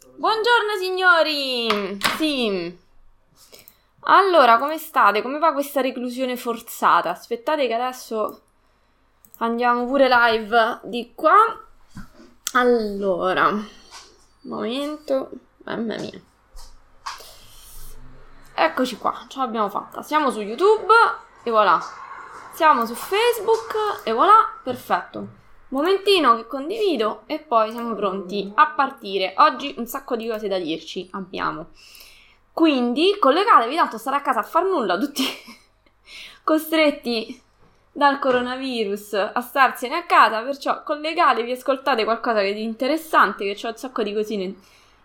Buongiorno signori! Sì. Allora, come state? Come va questa reclusione forzata? Aspettate che adesso andiamo pure live di qua. Allora, momento. Mamma mia. Eccoci qua, ce l'abbiamo fatta. Siamo su YouTube e voilà. Siamo su Facebook e voilà, perfetto. Momentino che condivido e poi siamo pronti a partire. Oggi un sacco di cose da dirci abbiamo. Quindi collegatevi, tanto stare a casa a far nulla, tutti costretti dal coronavirus a starsene a casa, perciò collegatevi, ascoltate qualcosa di interessante, che c'ho un sacco di cosine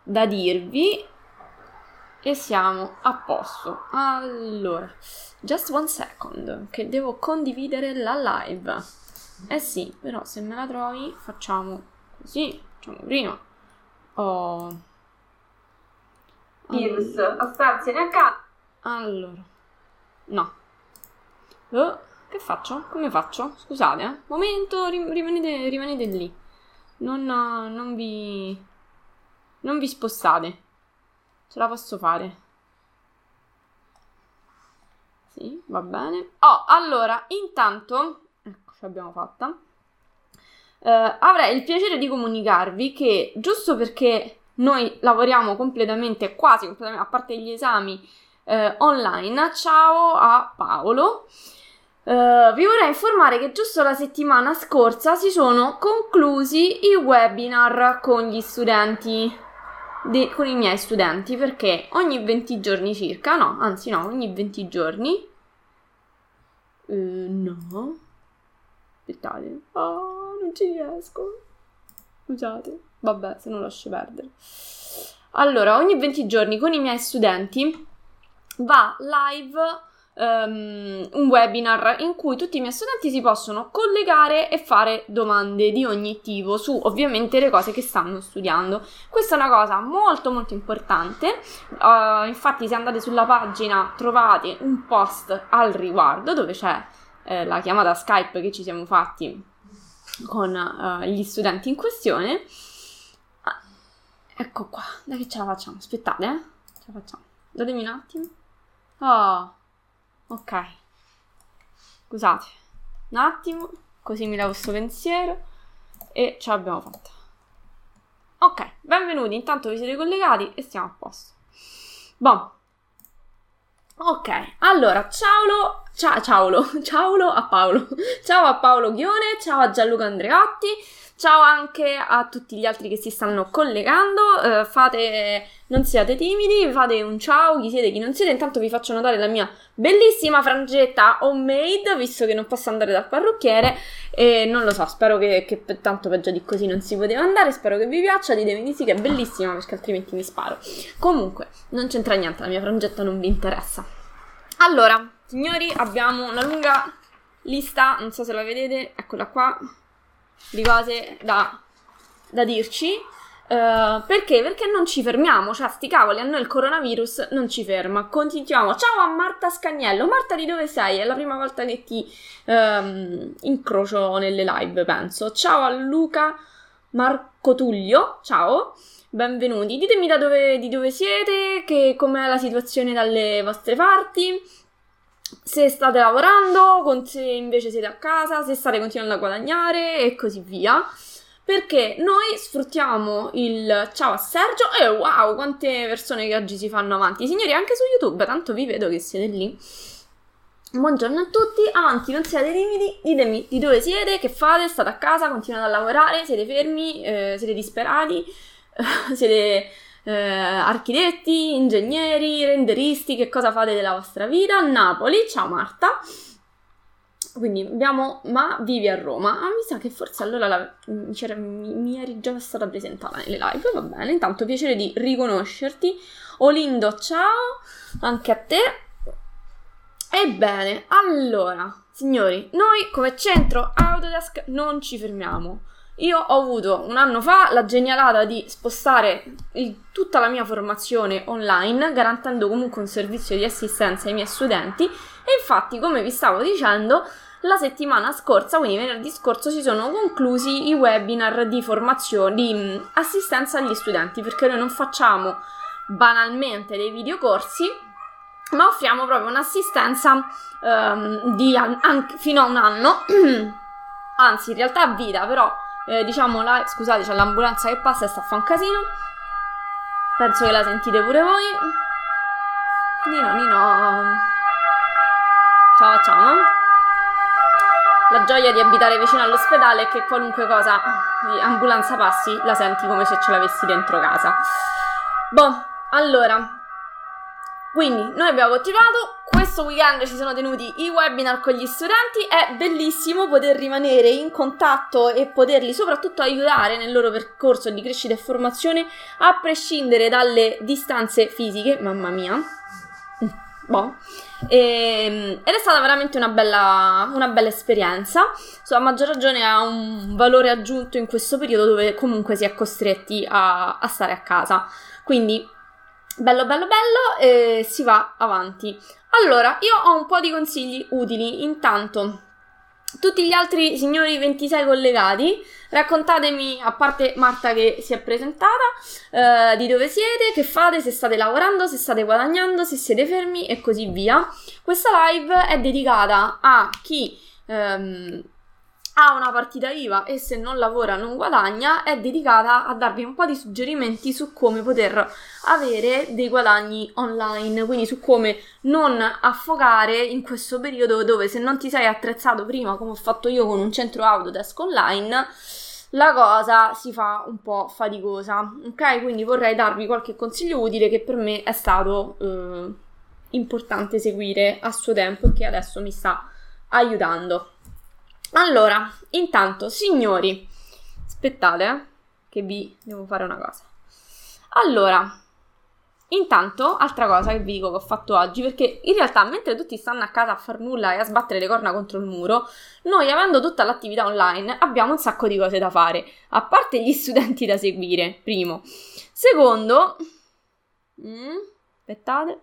da dirvi e siamo a posto. Allora, just one second, che devo condividere la live. Eh sì, però se me la trovi facciamo così, facciamo prima. Oh. Virus, a starsene a casa. Allora. No. Oh, che faccio? Come faccio? Scusate, eh. Momento, rimanete, rimanete lì. Non, non vi... Non vi spostate. Ce la posso fare. Sì, va bene. Oh, allora, intanto ce l'abbiamo fatta. Uh, avrei il piacere di comunicarvi che giusto perché noi lavoriamo completamente, quasi completamente, a parte gli esami uh, online, ciao a Paolo. Uh, vi vorrei informare che giusto la settimana scorsa si sono conclusi i webinar con gli studenti, de- con i miei studenti, perché ogni 20 giorni circa, no, anzi no, ogni 20 giorni, no, Aspettate. Oh, non ci riesco. Scusate. Vabbè, se non lascio perdere. Allora, ogni 20 giorni con i miei studenti va live um, un webinar in cui tutti i miei studenti si possono collegare e fare domande di ogni tipo su ovviamente le cose che stanno studiando. Questa è una cosa molto molto importante. Uh, infatti, se andate sulla pagina trovate un post al riguardo dove c'è eh, la chiamata Skype che ci siamo fatti con uh, gli studenti in questione. Ah, ecco qua, dai che ce la facciamo, aspettate, eh? Ce la facciamo. Datemi un attimo. Oh, ok. Scusate, un attimo, così mi lavo questo pensiero e ce l'abbiamo fatta. Ok, benvenuti, intanto vi siete collegati e siamo a posto. Boh. Ok, allora, ciao Ciao, ciao, ciao a Paolo, ciao a Paolo Ghione, ciao a Gianluca Andreotti, ciao anche a tutti gli altri che si stanno collegando, uh, fate, non siate timidi, fate un ciao, chi siete, chi non siete, intanto vi faccio notare la mia bellissima frangetta homemade, visto che non posso andare dal parrucchiere, e non lo so, spero che, che tanto peggio di così non si poteva andare, spero che vi piaccia, ditemi di sì che è bellissima, perché altrimenti mi sparo. Comunque, non c'entra niente, la mia frangetta non vi interessa. Allora, Signori, abbiamo una lunga lista, non so se la vedete, eccola qua, di cose da, da dirci. Uh, perché? Perché non ci fermiamo, cioè sti cavoli, a noi il coronavirus non ci ferma. Continuiamo. Ciao a Marta Scagnello. Marta, di dove sei? È la prima volta che ti um, incrocio nelle live, penso. Ciao a Luca Marco Tullio. Ciao. Benvenuti. Ditemi da dove, di dove siete, che, com'è la situazione dalle vostre parti se state lavorando, se invece siete a casa, se state continuando a guadagnare e così via. Perché noi sfruttiamo il ciao a Sergio e wow, quante persone che oggi si fanno avanti. Signori, anche su YouTube, tanto vi vedo che siete lì. Buongiorno a tutti, avanti, non siate timidi, ditemi di dove siete, che fate, state a casa, continuate a lavorare, siete fermi, eh, siete disperati, siete eh, architetti, ingegneri, renderisti, che cosa fate della vostra vita? Napoli, ciao Marta. Quindi abbiamo, ma vivi a Roma. Ah, mi sa che forse allora la, mi, mi, eri già stata presentata nelle live, va bene. Intanto piacere di riconoscerti. Olindo, ciao, anche a te. Ebbene, allora, signori, noi come centro Autodesk non ci fermiamo. Io ho avuto un anno fa la genialata di spostare il, tutta la mia formazione online, garantendo comunque un servizio di assistenza ai miei studenti. E infatti, come vi stavo dicendo, la settimana scorsa, quindi venerdì scorso, si sono conclusi i webinar di formazione, di mm, assistenza agli studenti, perché noi non facciamo banalmente dei videocorsi, ma offriamo proprio un'assistenza um, di an- anche fino a un anno, anzi in realtà a vita, però eh, diciamo, la, scusate, c'è l'ambulanza che passa e sta a fare un casino, penso che la sentite pure voi. Nino, Nino. Ciao, facciamo? La gioia di abitare vicino all'ospedale è che qualunque cosa di ambulanza passi la senti come se ce l'avessi dentro casa. Boh, allora, quindi noi abbiamo continuato, questo weekend ci sono tenuti i webinar con gli studenti, è bellissimo poter rimanere in contatto e poterli soprattutto aiutare nel loro percorso di crescita e formazione a prescindere dalle distanze fisiche, mamma mia. Boh. E, ehm, ed è stata veramente una bella, una bella esperienza. So, a maggior ragione ha un valore aggiunto in questo periodo dove comunque si è costretti a, a stare a casa. Quindi bello bello bello e si va avanti. Allora, io ho un po' di consigli utili. Intanto, tutti gli altri signori 26 collegati, raccontatemi, a parte Marta che si è presentata, eh, di dove siete, che fate, se state lavorando, se state guadagnando, se siete fermi e così via. Questa live è dedicata a chi ehm, ha una partita IVA e se non lavora non guadagna, è dedicata a darvi un po' di suggerimenti su come poter avere dei guadagni online, quindi su come non affogare in questo periodo dove se non ti sei attrezzato prima, come ho fatto io con un centro Autodesk online, la cosa si fa un po' faticosa, ok? Quindi vorrei darvi qualche consiglio utile che per me è stato eh, importante seguire a suo tempo e che adesso mi sta aiutando. Allora, intanto, signori, aspettate, eh, che vi devo fare una cosa. Allora, intanto, altra cosa che vi dico che ho fatto oggi, perché in realtà mentre tutti stanno a casa a far nulla e a sbattere le corna contro il muro, noi avendo tutta l'attività online abbiamo un sacco di cose da fare, a parte gli studenti da seguire, primo. Secondo, mm, aspettate.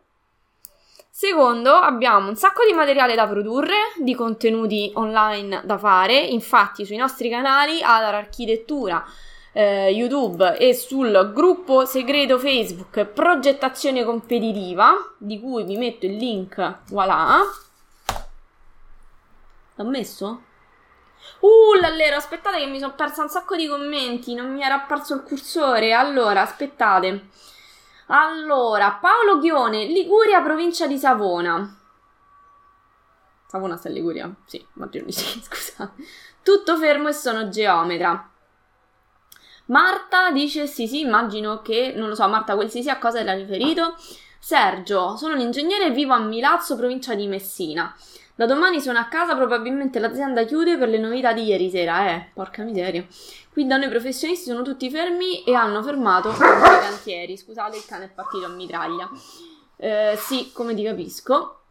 Secondo, abbiamo un sacco di materiale da produrre, di contenuti online da fare, infatti sui nostri canali Adar Architettura, eh, YouTube e sul gruppo segreto Facebook Progettazione Competitiva, di cui vi metto il link, voilà. L'ho messo? Uh, l'allero, aspettate che mi sono persa un sacco di commenti, non mi era apparso il cursore, allora, aspettate. Allora, Paolo Ghione, Liguria, provincia di Savona. Savona sta in Liguria? Sì, di sì, scusa. Tutto fermo e sono geometra. Marta dice sì, sì, immagino che, non lo so, Marta, quel sì sì a cosa era riferito? Sergio, sono un ingegnere e vivo a Milazzo, provincia di Messina. Da domani sono a casa, probabilmente l'azienda chiude per le novità di ieri sera, eh, porca miseria. Qui da noi professionisti sono tutti fermi e hanno fermato i cantieri. Scusate, il cane è partito a mitraglia. Eh, sì, come ti capisco.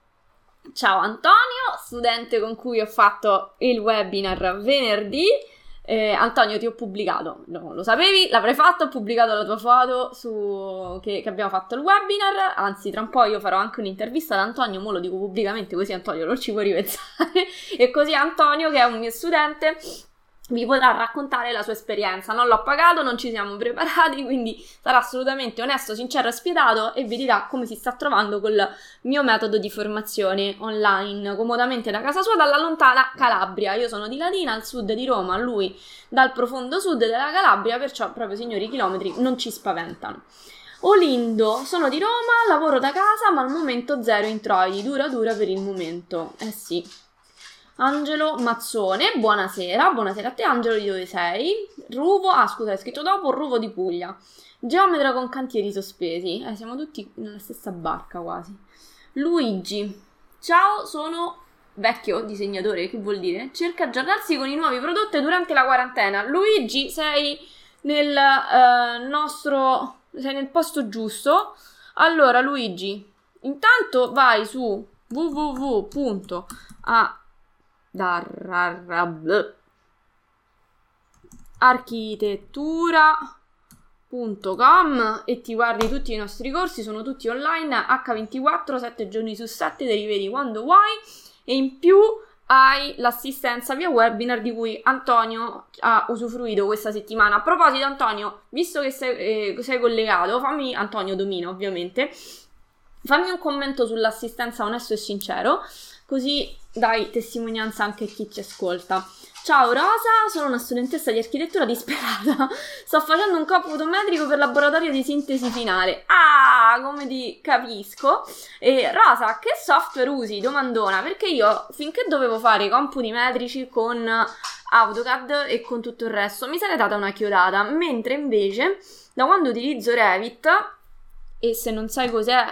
Ciao Antonio, studente con cui ho fatto il webinar venerdì. Eh, Antonio, ti ho pubblicato, no, lo sapevi, l'avrei fatto, ho pubblicato la tua foto su, che, che, abbiamo fatto il webinar, anzi tra un po' io farò anche un'intervista ad Antonio, mo lo dico pubblicamente così Antonio non ci può ripensare, e così Antonio che è un mio studente vi potrà raccontare la sua esperienza. Non l'ho pagato, non ci siamo preparati, quindi sarà assolutamente onesto, sincero e spietato e vi dirà come si sta trovando col mio metodo di formazione online, comodamente da casa sua, dalla lontana Calabria. Io sono di Latina, al sud di Roma, lui dal profondo sud della Calabria, perciò proprio signori i chilometri non ci spaventano. Olindo, sono di Roma, lavoro da casa, ma al momento zero introiti, dura dura per il momento. Eh sì, Angelo Mazzone, buonasera, buonasera a te Angelo di dove sei? Ruvo, ah scusa, hai scritto dopo, Ruvo di Puglia. Geometra con cantieri sospesi, eh, siamo tutti nella stessa barca quasi. Luigi, ciao, sono vecchio disegnatore, che vuol dire? Cerca aggiornarsi con i nuovi prodotti durante la quarantena. Luigi, sei nel uh, nostro, sei nel posto giusto. Allora, Luigi, intanto vai su www.a architettura.com e ti guardi tutti i nostri corsi, sono tutti online H24, 7 giorni su 7, te li vedi quando vuoi e in più hai l'assistenza via webinar di cui Antonio ha usufruito questa settimana. A proposito, Antonio, visto che sei, eh, sei collegato, fammi, Antonio Domino ovviamente, fammi un commento sull'assistenza onesto e sincero, così dai testimonianza anche a chi ci ascolta. Ciao Rosa, sono una studentessa di architettura disperata. Sto facendo un computo metrico per laboratorio di sintesi finale. Ah, come ti capisco. E Rosa, che software usi? Domandona, perché io finché dovevo fare i computi metrici con AutoCAD e con tutto il resto mi sarei data una chiodata, mentre invece da quando utilizzo Revit e se non sai cos'è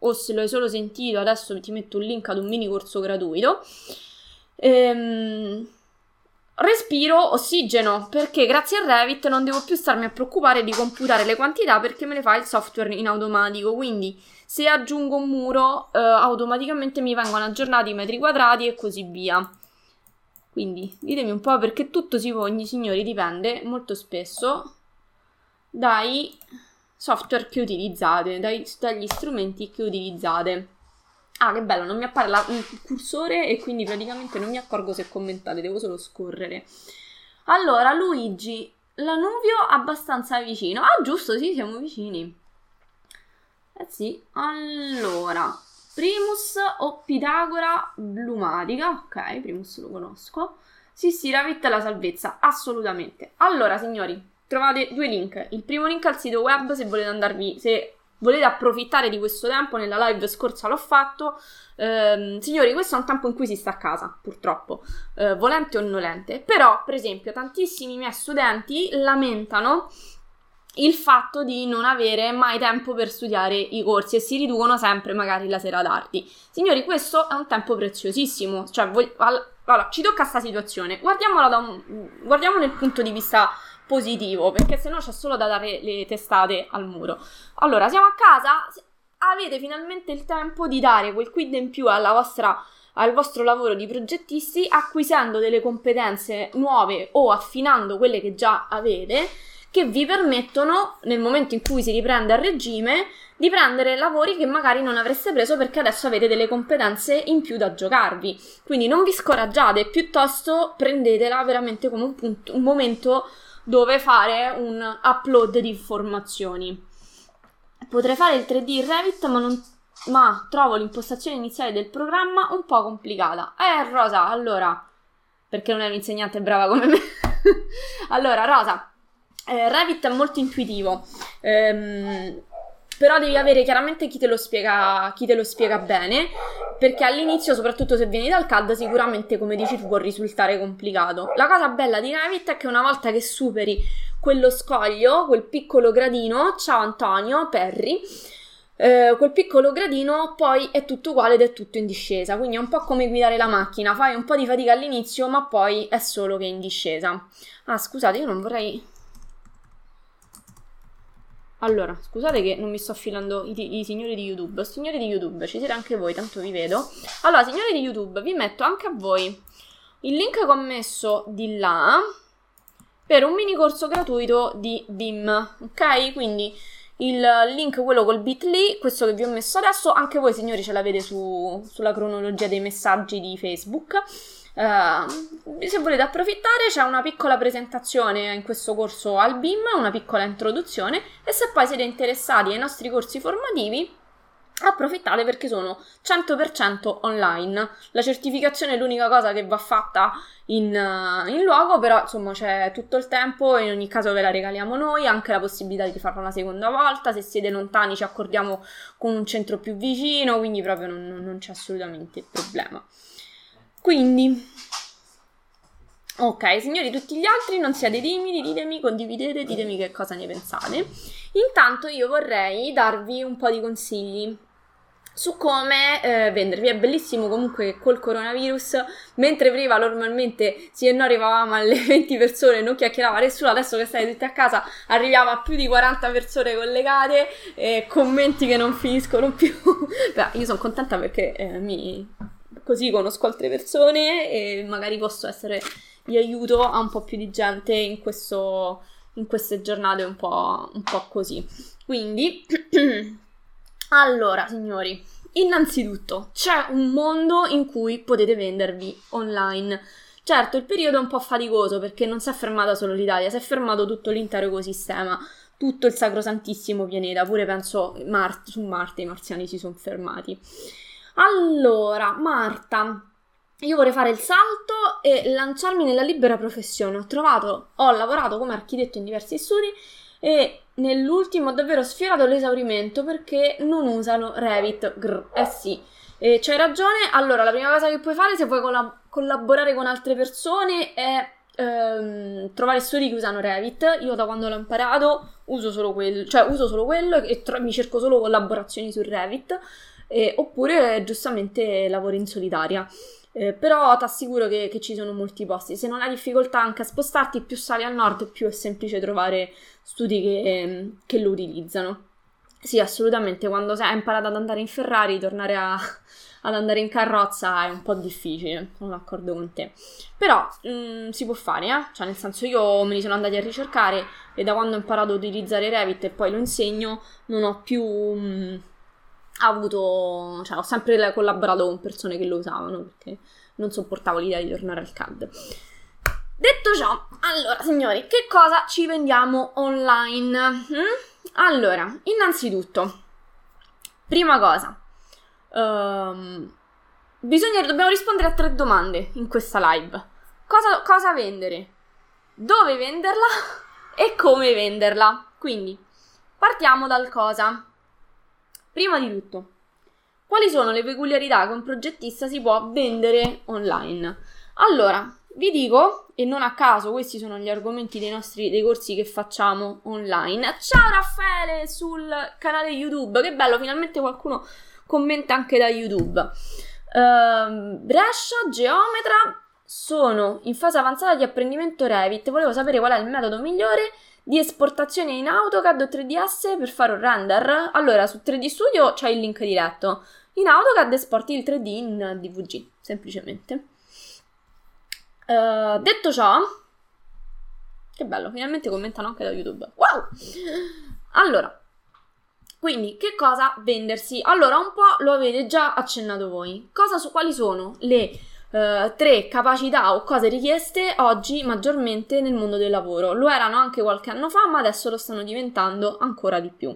o se lo hai solo sentito, adesso ti metto un link ad un mini corso gratuito. Ehm respiro ossigeno perché grazie a Revit non devo più starmi a preoccupare di computare le quantità perché me le fa il software in automatico. Quindi se aggiungo un muro eh, automaticamente mi vengono aggiornati i metri quadrati e così via. Quindi ditemi un po' perché tutto si pone signori dipende molto spesso. Dai software che utilizzate dai, dagli strumenti che utilizzate Ah, che bello, non mi appare la, il cursore e quindi praticamente non mi accorgo se commentate, devo solo scorrere. Allora, Luigi, l'Anuvio abbastanza vicino. Ah, giusto, sì, siamo vicini. Eh sì, allora, Primus o Pitagora Blumatica. Ok, Primus lo conosco. Sì, sì, la vita e la salvezza, assolutamente. Allora, signori, trovate due link. Il primo link al sito web se volete andarvi, se volete approfittare di questo tempo, nella live scorsa l'ho fatto. Eh, signori, questo è un tempo in cui si sta a casa, purtroppo, eh, volente o nolente. Però, per esempio, tantissimi miei studenti lamentano il fatto di non avere mai tempo per studiare i corsi e si riducono sempre magari la sera tardi. Signori, questo è un tempo preziosissimo, cioè, allora, ci tocca questa situazione. Guardiamola da un, guardiamo nel punto di vista positivo, perché se no c'è solo da dare le testate al muro. Allora, siamo a casa, avete finalmente il tempo di dare quel quid in più vostra al vostro lavoro di progettisti acquisendo delle competenze nuove o affinando quelle che già avete che vi permettono nel momento in cui si riprende a regime di prendere lavori che magari non avreste preso perché adesso avete delle competenze in più da giocarvi. Quindi non vi scoraggiate, piuttosto prendetela veramente come un, punto, un momento dove fare un upload di informazioni. Potrei fare il 3D in Revit, ma, non, ma trovo l'impostazione iniziale del programma un po' complicata. Eh, Rosa, allora, perché non è un'insegnante brava come me? allora, Rosa, eh, Revit è molto intuitivo. Ehm, però devi avere chiaramente chi te, lo spiega, chi te lo spiega bene, perché all'inizio, soprattutto se vieni dal CAD, sicuramente, come dici tu, può risultare complicato. La cosa bella di Revit è che una volta che superi quello scoglio, quel piccolo gradino, ciao Antonio, Perry, eh, quel piccolo gradino poi è tutto uguale ed è tutto in discesa, quindi è un po' come guidare la macchina, fai un po' di fatica all'inizio, ma poi è solo che in discesa. Ah, scusate, io non vorrei allora, scusate che non mi sto affilando i, i, signori di YouTube. Signori di YouTube, ci siete anche voi, tanto vi vedo. Allora, signori di YouTube, vi metto anche a voi il link che ho messo di là per un mini corso gratuito di BIM, ok? Quindi il link, quello col bit.ly, questo che vi ho messo adesso, anche voi signori ce l'avete su, sulla cronologia dei messaggi di Facebook. Uh, se volete approfittare c'è una piccola presentazione in questo corso al BIM, una piccola introduzione e se poi siete interessati ai nostri corsi formativi approfittate perché sono 100% online. La certificazione è l'unica cosa che va fatta in, uh, in, luogo, però insomma c'è tutto il tempo in ogni caso ve la regaliamo noi, anche la possibilità di farla una seconda volta, se siete lontani ci accordiamo con un centro più vicino, quindi proprio non, non c'è assolutamente problema. Quindi, ok, signori, tutti gli altri non siate timidi, ditemi, condividete, ditemi che cosa ne pensate. Intanto io vorrei darvi un po' di consigli su come eh, vendervi. È bellissimo comunque che col coronavirus, mentre prima normalmente sì e no arrivavamo alle 20 persone, non chiacchierava nessuno, adesso che state tutti a casa arriviamo a più di 40 persone collegate, eh, commenti che non finiscono più. Beh, io sono contenta perché eh, mi così conosco altre persone e magari posso essere di aiuto a un po' più di gente in, questo, in queste giornate un po', un po' così. Quindi, allora, signori, innanzitutto c'è un mondo in cui potete vendervi online. Certo, il periodo è un po' faticoso perché non si è fermata solo l'Italia, si è fermato tutto l'intero ecosistema, tutto il sacrosantissimo pianeta, pure penso Mar- su Marte i marziani si sono fermati. Allora, Marta, io vorrei fare il salto e lanciarmi nella libera professione. Ho trovato, ho lavorato come architetto in diversi studi e nell'ultimo ho davvero sfiorato l'esaurimento perché non usano Revit. Grr. Eh sì, e c'hai ragione. Allora, la prima cosa che puoi fare se vuoi colla- collaborare con altre persone è ehm, trovare studi che usano Revit. Io da quando l'ho imparato uso solo quello, cioè uso solo quello e tro- mi cerco solo collaborazioni su Revit. Eh, oppure giustamente lavori in solitaria. Eh, però ti assicuro che, che, ci sono molti posti. Se non hai difficoltà anche a spostarti, più sali al nord, più è semplice trovare studi che, che lo utilizzano. Sì, assolutamente. Quando hai imparato ad andare in Ferrari, tornare a, ad andare in carrozza è un po' difficile. Sono d'accordo con te. Però mh, mm, si può fare, eh? Cioè, nel senso, io me li sono andati a ricercare e da quando ho imparato ad utilizzare Revit e poi lo insegno, non ho più. Mh, mm, avuto, cioè ho sempre collaborato con persone che lo usavano perché non sopportavo l'idea di tornare al CAD. Detto ciò, allora signori, che cosa ci vendiamo online? Mm? Allora, innanzitutto, prima cosa, um, bisogna, dobbiamo rispondere a tre domande in questa live. Cosa, cosa vendere? Dove venderla? E come venderla? Quindi, partiamo dal cosa. Prima di tutto, quali sono le peculiarità che un progettista si può vendere online? Allora, vi dico, e non a caso questi sono gli argomenti dei nostri dei corsi che facciamo online. Ciao Raffaele sul canale YouTube, che bello, finalmente qualcuno commenta anche da YouTube. Uh, Brescia, Geometra, sono in fase avanzata di apprendimento Revit. Volevo sapere qual è il metodo migliore di esportazione in AutoCAD o 3ds per fare un render. Allora, su 3D Studio c'è il link diretto. In AutoCAD esporti il 3D in DVG, semplicemente. Uh, detto ciò, che bello, finalmente commentano anche da YouTube. Wow! Allora, quindi che cosa vendersi? Allora, un po' lo avete già accennato voi. Cosa, quali sono le Uh, tre capacità o cose richieste oggi maggiormente nel mondo del lavoro. Lo erano anche qualche anno fa, ma adesso lo stanno diventando ancora di più.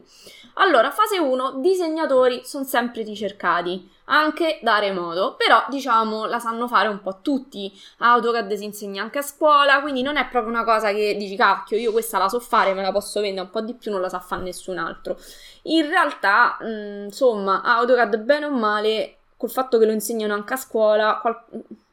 Allora, fase 1, disegnatori sono sempre ricercati, anche da remoto, però diciamo la sanno fare un po' tutti. AutoCAD si insegna anche a scuola, quindi non è proprio una cosa che dici cacchio, io questa la so fare, me la posso vendere un po' di più, non la sa fare nessun altro. In realtà, mh, mm, insomma, AutoCAD bene o male col fatto che lo insegnano anche a scuola, qual-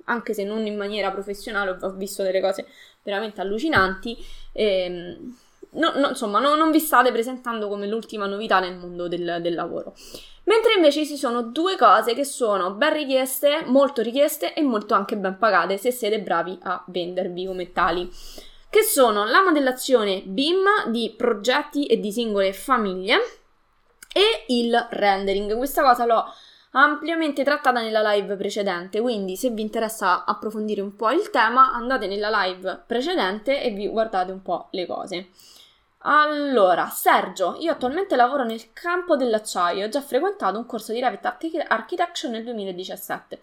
anche se non in maniera professionale, ho visto delle cose veramente allucinanti. Ehm, no, no, insomma, no, non vi state presentando come l'ultima novità nel mondo del, del lavoro. Mentre invece ci sono due cose che sono ben richieste, molto richieste e molto anche ben pagate se siete bravi a vendervi come tali. Che sono la modellazione BIM di progetti e di singole famiglie e il rendering. Questa cosa l'ho ampiamente trattata nella live precedente, quindi se vi interessa approfondire un po' il tema andate nella live precedente e vi guardate un po' le cose. Allora, Sergio, io attualmente lavoro nel campo dell'acciaio, ho già frequentato un corso di Revit Architecture nel 2017.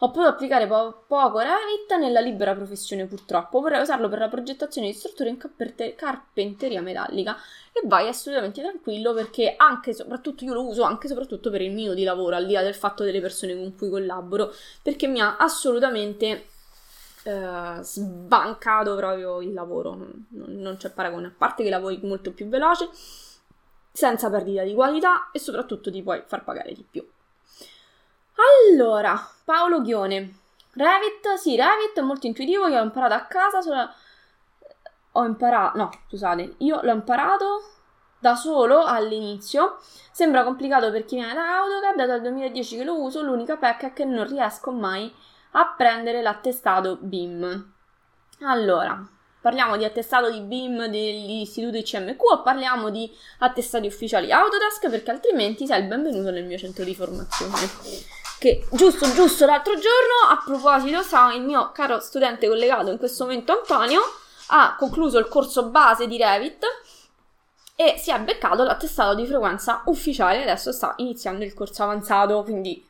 Ho potuto applicare po- poco Revit nella libera professione purtroppo, vorrei usarlo per la progettazione di strutture in carpente- carpenteria metallica e vai assolutamente tranquillo perché anche e soprattutto io lo uso anche e soprattutto per il mio di lavoro, al di là del fatto delle persone con cui collaboro, perché mi ha assolutamente eh, sbancato proprio il lavoro, non, non c'è paragone, a parte che lavori molto più veloce, senza perdita di qualità e soprattutto ti puoi far pagare di più. Allora, Paolo Ghione. Revit, sì, Revit è molto intuitivo, io l'ho imparato a casa, solo... ho imparato, no, scusate, io l'ho imparato da solo all'inizio. Sembra complicato per chi viene da AutoCAD, dal 2010 che lo uso, l'unica pecca è che non riesco mai a a prendere l'attestato BIM. Allora, parliamo di attestato di BIM degli istituti CMQ o parliamo di attestati ufficiali Autodesk perché altrimenti sei il benvenuto nel mio centro di formazione. Che giusto, giusto l'altro giorno, a proposito, sa, il mio caro studente collegato in questo momento Antonio ha concluso il corso base di Revit e si è beccato l'attestato di frequenza ufficiale, adesso sta iniziando il corso avanzato, quindi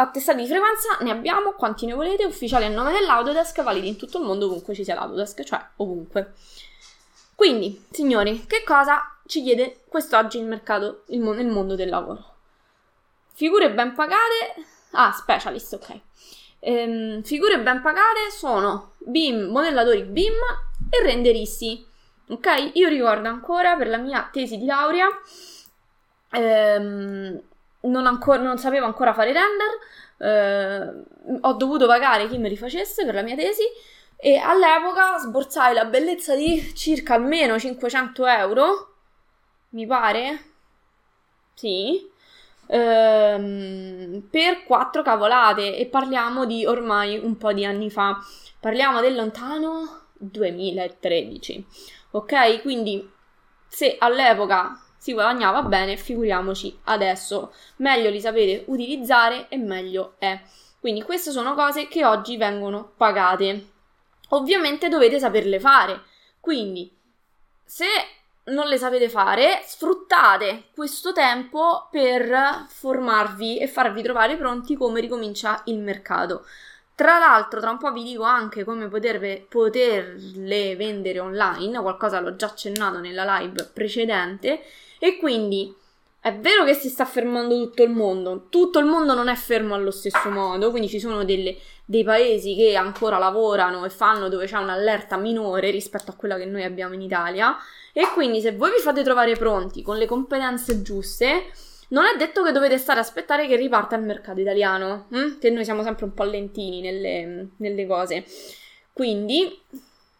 attestati di frequenza ne abbiamo quanti ne volete, ufficiali a nome dell'Autodesk, validi in tutto il mondo ovunque ci sia l'Autodesk, cioè ovunque. Quindi, signori, che cosa ci chiede quest'oggi il mercato, il mo- nel mondo del lavoro? Figure ben pagate, ah, specialist, ok. Ehm, figure ben pagate sono BIM, modellatori BIM e renderisti. Ok? Io ricordo ancora per la mia tesi di laurea, ehm, non, ancora, non sapevo ancora fare render, eh, ho dovuto pagare chi me li facesse per la mia tesi e all'epoca sborsai la bellezza di circa almeno 500 euro, mi pare, sì, ehm, per quattro cavolate e parliamo di ormai un po' di anni fa, parliamo del lontano 2013, ok? Quindi se all'epoca si guadagnava bene, figuriamoci adesso. Meglio li sapete utilizzare e meglio è. Quindi queste sono cose che oggi vengono pagate. Ovviamente dovete saperle fare. Quindi se non le sapete fare, sfruttate questo tempo per formarvi e farvi trovare pronti come ricomincia il mercato. Tra l'altro, tra un po' vi dico anche come poterve, poterle vendere online, qualcosa l'ho già accennato nella live precedente, e quindi è vero che si sta fermando tutto il mondo, tutto il mondo non è fermo allo stesso modo, quindi ci sono delle, dei paesi che ancora lavorano e fanno dove c'è un'allerta minore rispetto a quella che noi abbiamo in Italia, e quindi se voi vi fate trovare pronti con le competenze giuste, non è detto che dovete stare a aspettare che riparta il mercato italiano, hm? che noi siamo sempre un po' lentini nelle, nelle cose. Quindi,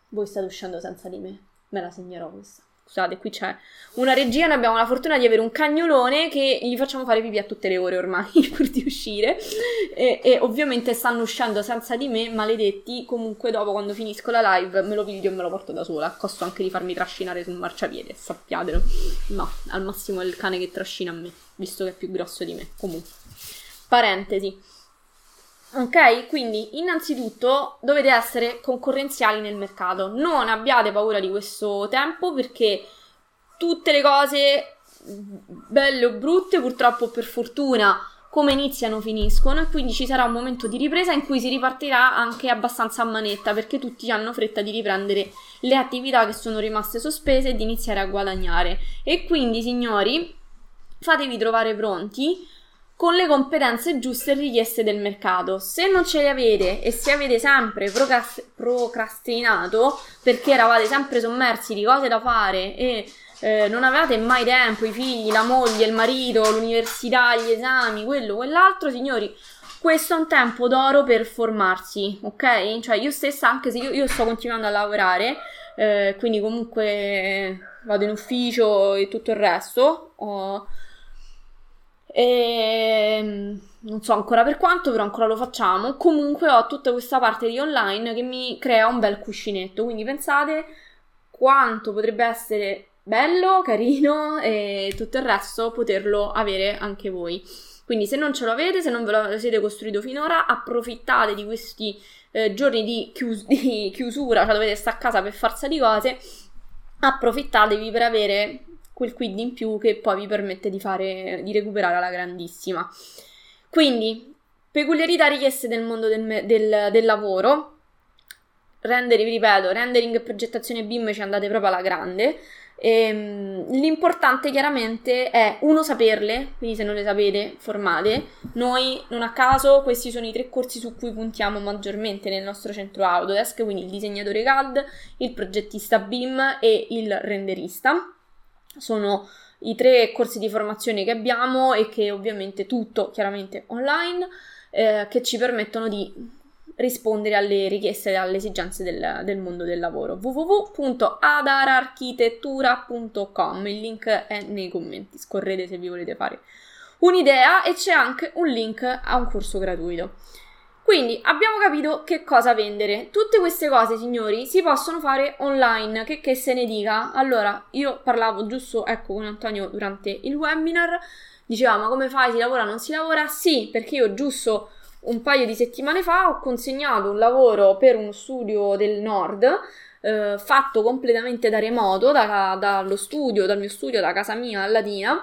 voi state uscendo senza di me, me la segnerò questa. Scusate, qui c'è una regia, noi abbiamo la fortuna di avere un cagnolone che gli facciamo fare pipì a tutte le ore ormai pur di uscire. E, e, ovviamente stanno uscendo senza di me, maledetti. Comunque, dopo, quando finisco la live, me lo piglio e me lo porto da sola. Costo anche di farmi trascinare sul marciapiede, sappiatelo. No, al massimo è il cane che trascina a me, visto che è più grosso di me. Comunque, parentesi. Ok, quindi innanzitutto dovete essere concorrenziali nel mercato. Non abbiate paura di questo tempo perché tutte le cose belle o brutte, purtroppo per fortuna, come iniziano finiscono e quindi ci sarà un momento di ripresa in cui si ripartirà anche abbastanza a manetta perché tutti hanno fretta di riprendere le attività che sono rimaste sospese e di iniziare a guadagnare. E quindi, signori, fatevi trovare pronti con le competenze giuste richieste del mercato. Se non ce le avete e se avete sempre procrast- procrastinato perché eravate sempre sommersi di cose da fare e eh, non avevate mai tempo, i figli, la moglie, il marito, l'università, gli esami, quello, quell'altro, signori, questo è un tempo d'oro per formarsi, ok? Cioè io stessa, anche se io, io sto continuando a lavorare, eh, quindi comunque vado in ufficio e tutto il resto, ho e ehm, non so ancora per quanto, però ancora lo facciamo. Comunque ho tutta questa parte di online che mi crea un bel cuscinetto. Quindi pensate quanto potrebbe essere bello, carino e tutto il resto poterlo avere anche voi. Quindi se non ce lo avete, se non ve lo siete costruito finora, approfittate di questi eh, giorni di, chius- di chiusura, cioè dovete stare a casa per forza di cose, approfittatevi per avere quel quid in più che poi vi permette di, fare, di recuperare alla grandissima. Quindi, peculiarità richieste nel mondo del, del, del lavoro. Rendering, vi ripeto, rendering e progettazione BIM ci andate proprio alla grande. E, ehm, l'importante chiaramente è uno saperle, quindi se non le sapete formate. Noi non a caso questi sono i tre corsi su cui puntiamo maggiormente nel nostro centro Autodesk, quindi il disegnatore CAD, il progettista BIM e il renderista sono i tre corsi di formazione che abbiamo e che ovviamente tutto chiaramente online eh, che ci permettono di rispondere alle richieste e alle esigenze del, del mondo del lavoro. www.adararchitettura.com il link è nei commenti scorrete se vi volete fare un'idea e c'è anche un link a un corso gratuito quindi abbiamo capito che cosa vendere. Tutte queste cose, signori, si possono fare online, che, che se ne dica. Allora, io parlavo giusto, ecco, con Antonio durante il webinar, diceva, ma come fai, si lavora, non si lavora? Sì, perché io giusto un paio di settimane fa ho consegnato un lavoro per uno studio del nord eh, fatto completamente da remoto, da, dallo studio, dal mio studio, da casa mia a Latina,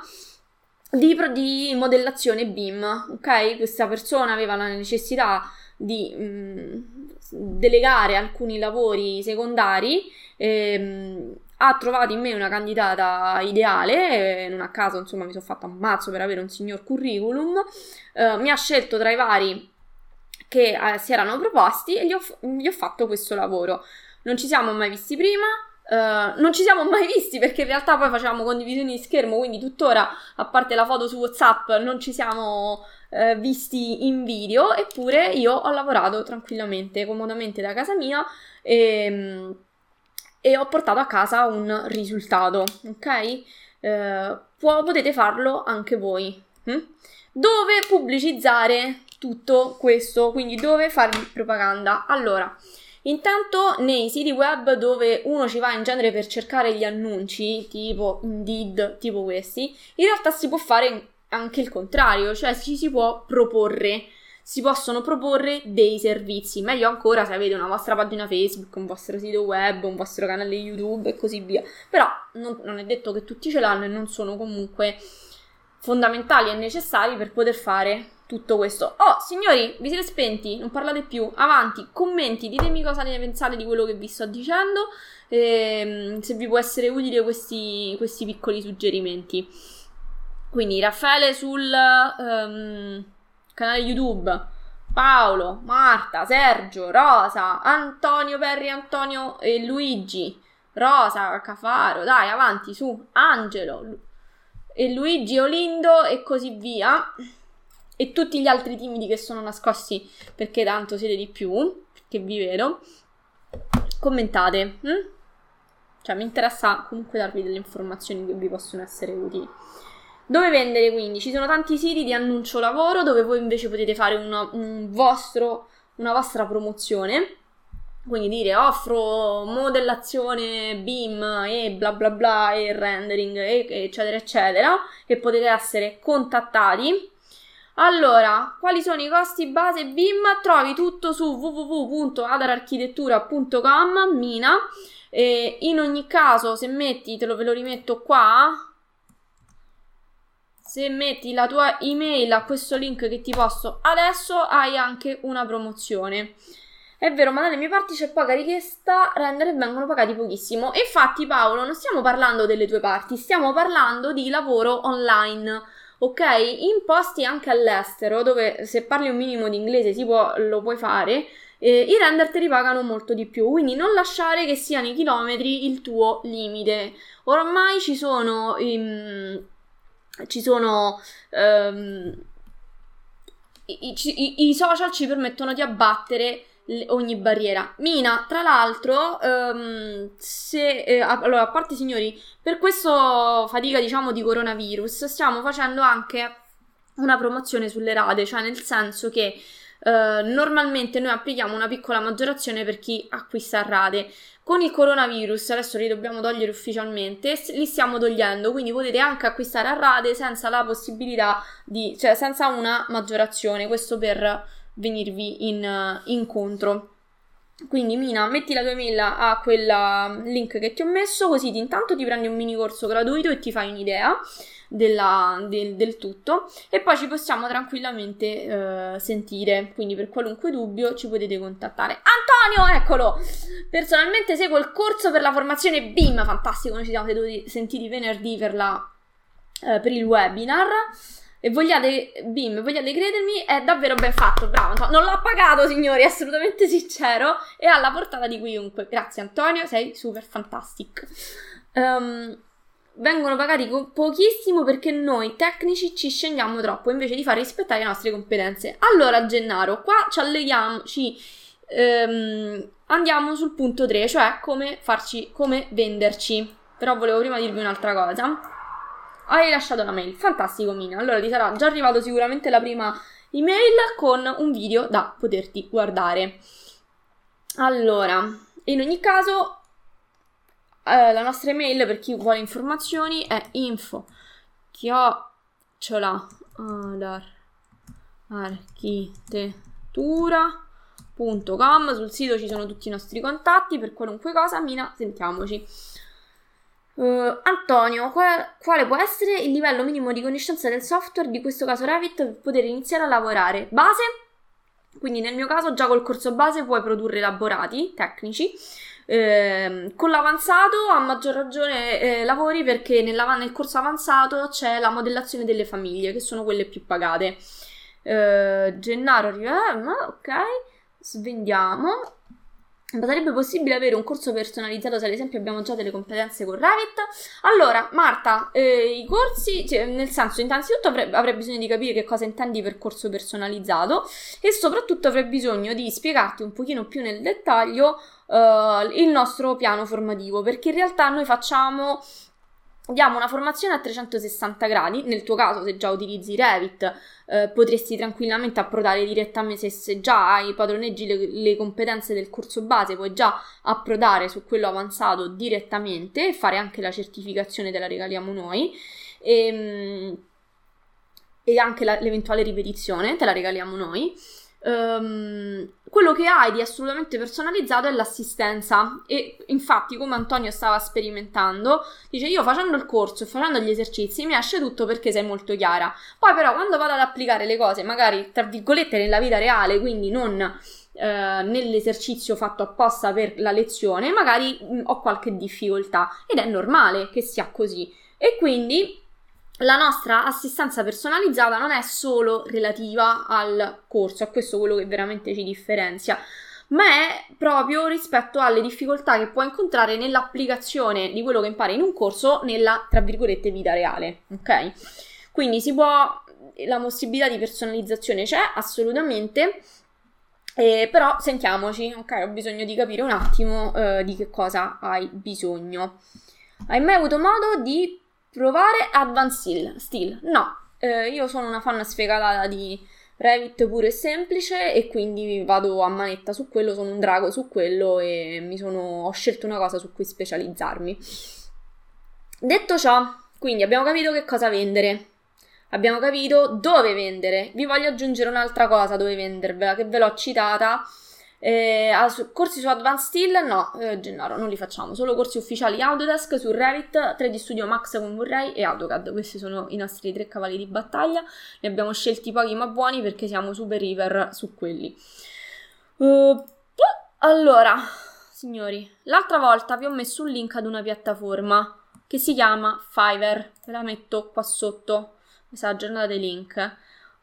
di, di modellazione BIM, ok? Questa persona aveva la necessità di mh, mm, delegare alcuni lavori secondari. Ehm, ha trovato in me una candidata ideale, non a caso insomma mi sono fatta un mazzo per avere un signor curriculum, eh, mi ha scelto tra i vari che eh, si erano proposti e gli ho, gli ho fatto questo lavoro. Non ci siamo mai visti prima, Uh, non ci siamo mai visti perché in realtà poi facevamo condivisioni di schermo, quindi tuttora, a parte la foto su WhatsApp, non ci siamo uh, visti in video, eppure io ho lavorato tranquillamente, comodamente da casa mia e, e ho portato a casa un risultato, ok? Uh, può, potete farlo anche voi. Hm? Dove pubblicizzare tutto questo? Quindi dove fargli propaganda? Allora, Intanto nei siti web dove uno ci va in genere per cercare gli annunci, tipo Indeed, tipo questi, in realtà si può fare anche il contrario, cioè ci si può proporre, si possono proporre dei servizi, meglio ancora se avete una vostra pagina Facebook, un vostro sito web, un vostro canale YouTube e così via. Però non, non è detto che tutti ce l'hanno e non sono comunque fondamentali e necessari per poter fare tutto questo. Oh, signori, vi siete spenti? Non parlate più. Avanti, commenti, ditemi cosa ne pensate di quello che vi sto dicendo. E, se vi può essere utile questi, questi piccoli suggerimenti. Quindi, Raffaele sul um, canale YouTube. Paolo, Marta, Sergio, Rosa, Antonio Perri, Antonio e Luigi, Rosa, Cafaro, dai, avanti, su, Angelo, e Luigi Olindo e così via e tutti gli altri timidi che sono nascosti perché tanto siete di più, che vi vedo, commentate. Hm? Cioè, mi interessa comunque darvi delle informazioni che vi possono essere utili. Dove vendere quindi? Ci sono tanti siti di annuncio lavoro dove voi invece potete fare una, un vostro, una vostra promozione. Quindi dire offro modellazione BIM e bla bla bla e rendering e eccetera eccetera e potete essere contattati allora, quali sono i costi base BIM? Trovi tutto su www.adararchitettura.com, Mina. E in ogni caso, se metti, te lo ve lo rimetto qua. Se metti la tua email a questo link che ti posto adesso, hai anche una promozione. È vero, ma dalle mie parti c'è poca richiesta, render e vengono pagati pochissimo. infatti, Paolo, non stiamo parlando delle tue parti, stiamo parlando di lavoro online ok? In posti anche all'estero, dove se parli un minimo di inglese può, lo puoi fare, eh, i render te li pagano molto di più, quindi non lasciare che siano i chilometri il tuo limite. Ormai ci sono, um, ci sono um, i, i, i social ci permettono di abbattere ogni barriera. Mina, tra l'altro, um, se, eh, allora, a parte signori, per questa fatica, diciamo, di coronavirus, stiamo facendo anche una promozione sulle rate, cioè nel senso che Uh, normalmente noi applichiamo una piccola maggiorazione per chi acquista rate. Con il coronavirus, adesso li dobbiamo togliere ufficialmente, li stiamo togliendo, quindi potete anche acquistare a rate senza la possibilità di, cioè senza una maggiorazione. Questo per venirvi in, uh, incontro. Quindi Mina, metti la tua email a quel link che ti ho messo, così intanto ti prendi un mini corso gratuito e ti fai un'idea della, del, del, tutto e poi ci possiamo tranquillamente uh, sentire. Quindi per qualunque dubbio ci potete contattare. Antonio, eccolo! Personalmente seguo il corso per la formazione BIM, fantastico, noi ci siamo sentiti venerdì per, la, uh, per il webinar e vogliate, bim, vogliate credermi, è davvero ben fatto, bravo. Non l'ho pagato, signori, assolutamente sincero, e alla portata di chiunque. Grazie Antonio, sei super fantastic. Um, vengono pagati pochissimo perché noi tecnici ci scendiamo troppo invece di far rispettare le nostre competenze. Allora, Gennaro, qua ci alleghiamo, ci um, andiamo sul punto 3, cioè come farci, come venderci. Però volevo prima dirvi un'altra cosa. Hai lasciato la mail. Fantastico, Mina. Allora ti sarà già arrivato sicuramente la prima email con un video da poterti guardare. Allora, in ogni caso, eh, la nostra email per chi vuole informazioni è info chiocciola architettura www.mina.com. Sul sito ci sono tutti i nostri contatti per qualunque cosa. Mina, sentiamoci. Uh, Antonio, qual- quale può essere il livello minimo di conoscenza del software, di questo caso Revit, per poter iniziare a lavorare? Base? Quindi nel mio caso già col corso base puoi produrre elaborati tecnici. Eh, con l'avanzato a maggior ragione eh, lavori perché nel corso avanzato c'è la modellazione delle famiglie, che sono quelle più pagate. Eh, Gennaro arriva, eh, ok, svendiamo. Sarebbe possibile avere un corso personalizzato se ad esempio abbiamo già delle competenze con Revit? Allora, Marta, eh, i corsi, cioè, nel senso, innanzitutto avrei, avrei, bisogno di capire che cosa intendi per corso personalizzato e soprattutto avrei bisogno di spiegarti un pochino più nel dettaglio eh, il nostro piano formativo, perché in realtà noi facciamo Diamo una formazione a 360 gradi, nel tuo caso se già utilizzi Revit eh, potresti tranquillamente approdare direttamente, se, già hai padroneggi le, le, competenze del corso base puoi già approdare su quello avanzato direttamente e fare anche la certificazione te la regaliamo noi e, ehm, e anche la, l'eventuale ripetizione te la regaliamo noi Um, quello che hai di assolutamente personalizzato è l'assistenza. E infatti come Antonio stava sperimentando dice io facendo il corso e facendo gli esercizi mi esce tutto perché sei molto chiara. Poi però quando vado ad applicare le cose magari tra virgolette nella vita reale quindi non eh, nell'esercizio fatto apposta per la lezione magari mh, ho qualche difficoltà. Ed è normale che sia così. E quindi la nostra assistenza personalizzata non è solo relativa al corso, è questo quello che veramente ci differenzia, ma è proprio rispetto alle difficoltà che puoi incontrare nell'applicazione di quello che impari in un corso nella, tra virgolette, vita reale, ok? Quindi si può, la possibilità di personalizzazione c'è assolutamente, eh, però sentiamoci, ok? Ho bisogno di capire un attimo eh, di che cosa hai bisogno. Hai mai avuto modo di Provare Advanced Steel. No, eh, io sono una fan sfegatata di Revit puro e semplice e quindi vado a manetta su quello, sono un drago su quello e sono, ho scelto una cosa su cui specializzarmi. Detto ciò, quindi abbiamo capito che cosa vendere. Abbiamo capito dove vendere. Vi voglio aggiungere un'altra cosa dove vendervela che ve l'ho citata eh, corsi su Advanced Steel? No, eh, Gennaro, non li facciamo. Solo corsi ufficiali Autodesk su Revit, 3D Studio Max con Vorrei e AutoCAD. Questi sono i nostri tre cavalli di battaglia. Ne abbiamo scelti pochi ma buoni perché siamo super river su quelli. Uh, allora, signori, l'altra volta vi ho messo un link ad una piattaforma che si chiama Fiverr. Ve la metto qua sotto. Questa aggiornata dei link.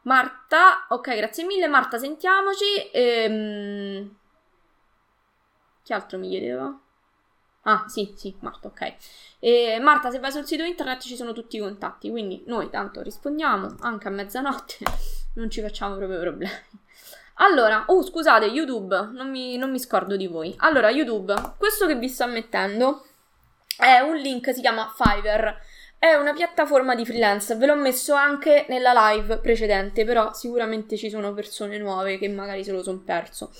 Marta, ok, grazie mille. Marta, sentiamoci. Ehm... Chi altro mi chiedeva? Ah, sì, sì, Marta, ok. E Marta, se vai sul sito internet ci sono tutti i contatti, quindi noi tanto rispondiamo anche a mezzanotte, non ci facciamo proprio problemi. Allora, oh scusate, YouTube, non mi, non mi scordo di voi. Allora, YouTube, questo che vi sto mettendo è un link, si chiama Fiverr è una piattaforma di freelance, ve l'ho messo anche nella live precedente, però sicuramente ci sono persone nuove che magari se lo sono perso.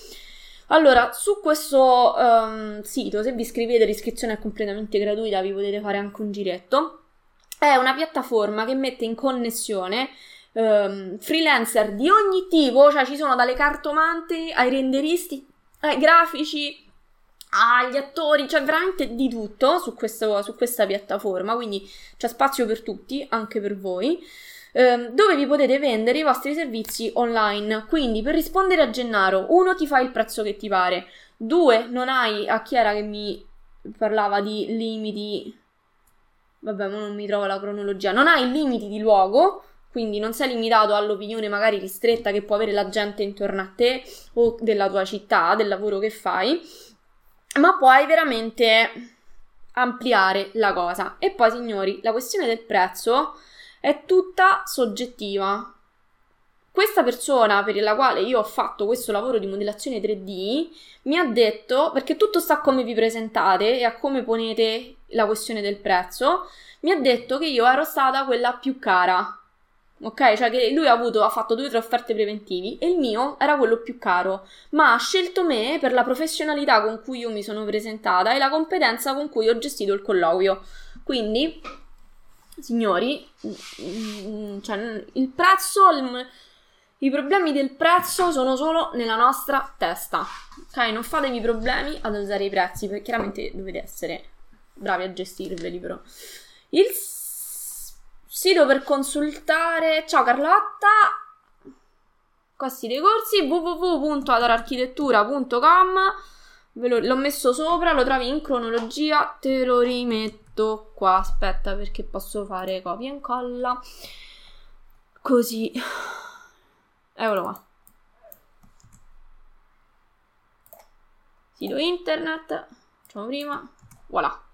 Allora, su questo um, sito, se vi iscrivete, l'iscrizione è completamente gratuita, vi potete fare anche un giretto. È una piattaforma che mette in connessione um, freelancer di ogni tipo, cioè ci sono dalle cartomanti ai renderisti, ai grafici, agli attori, cioè veramente di tutto su, questo, su questa piattaforma, quindi c'è spazio per tutti, anche per voi, ehm, dove vi potete vendere i vostri servizi online. Quindi per rispondere a Gennaro, uno ti fa il prezzo che ti pare, due non hai a chi era che mi parlava di limiti, vabbè, ma non mi trovo la cronologia, non hai limiti di luogo, quindi non sei limitato all'opinione magari ristretta che può avere la gente intorno a te o della tua città, del lavoro che fai ma puoi veramente ampliare la cosa. E poi, signori, la questione del prezzo è tutta soggettiva. Questa persona per la quale io ho fatto questo lavoro di modellazione 3D mi ha detto, perché tutto sta a come vi presentate e a come ponete la questione del prezzo, mi ha detto che io ero stata quella più cara ok? Cioè che lui ha, avuto, ha fatto due o tre offerte preventivi e il mio era quello più caro, ma ha scelto me per la professionalità con cui io mi sono presentata e la competenza con cui ho gestito il colloquio. Quindi, signori, mm, cioè, il prezzo... I problemi del prezzo sono solo nella nostra testa. Ok, non fatevi problemi ad alzare i prezzi, perché chiaramente dovete essere bravi a gestirveli, però. Il sito per consultare. Ciao Carlotta. Costi dei corsi www.adararchitettura.com Ve lo, l'ho messo sopra, lo trovi in cronologia, te lo rimetto qua. Aspetta perché posso fare copia e incolla. Così. Eccolo qua. Sito internet. Facciamo prima. Voilà.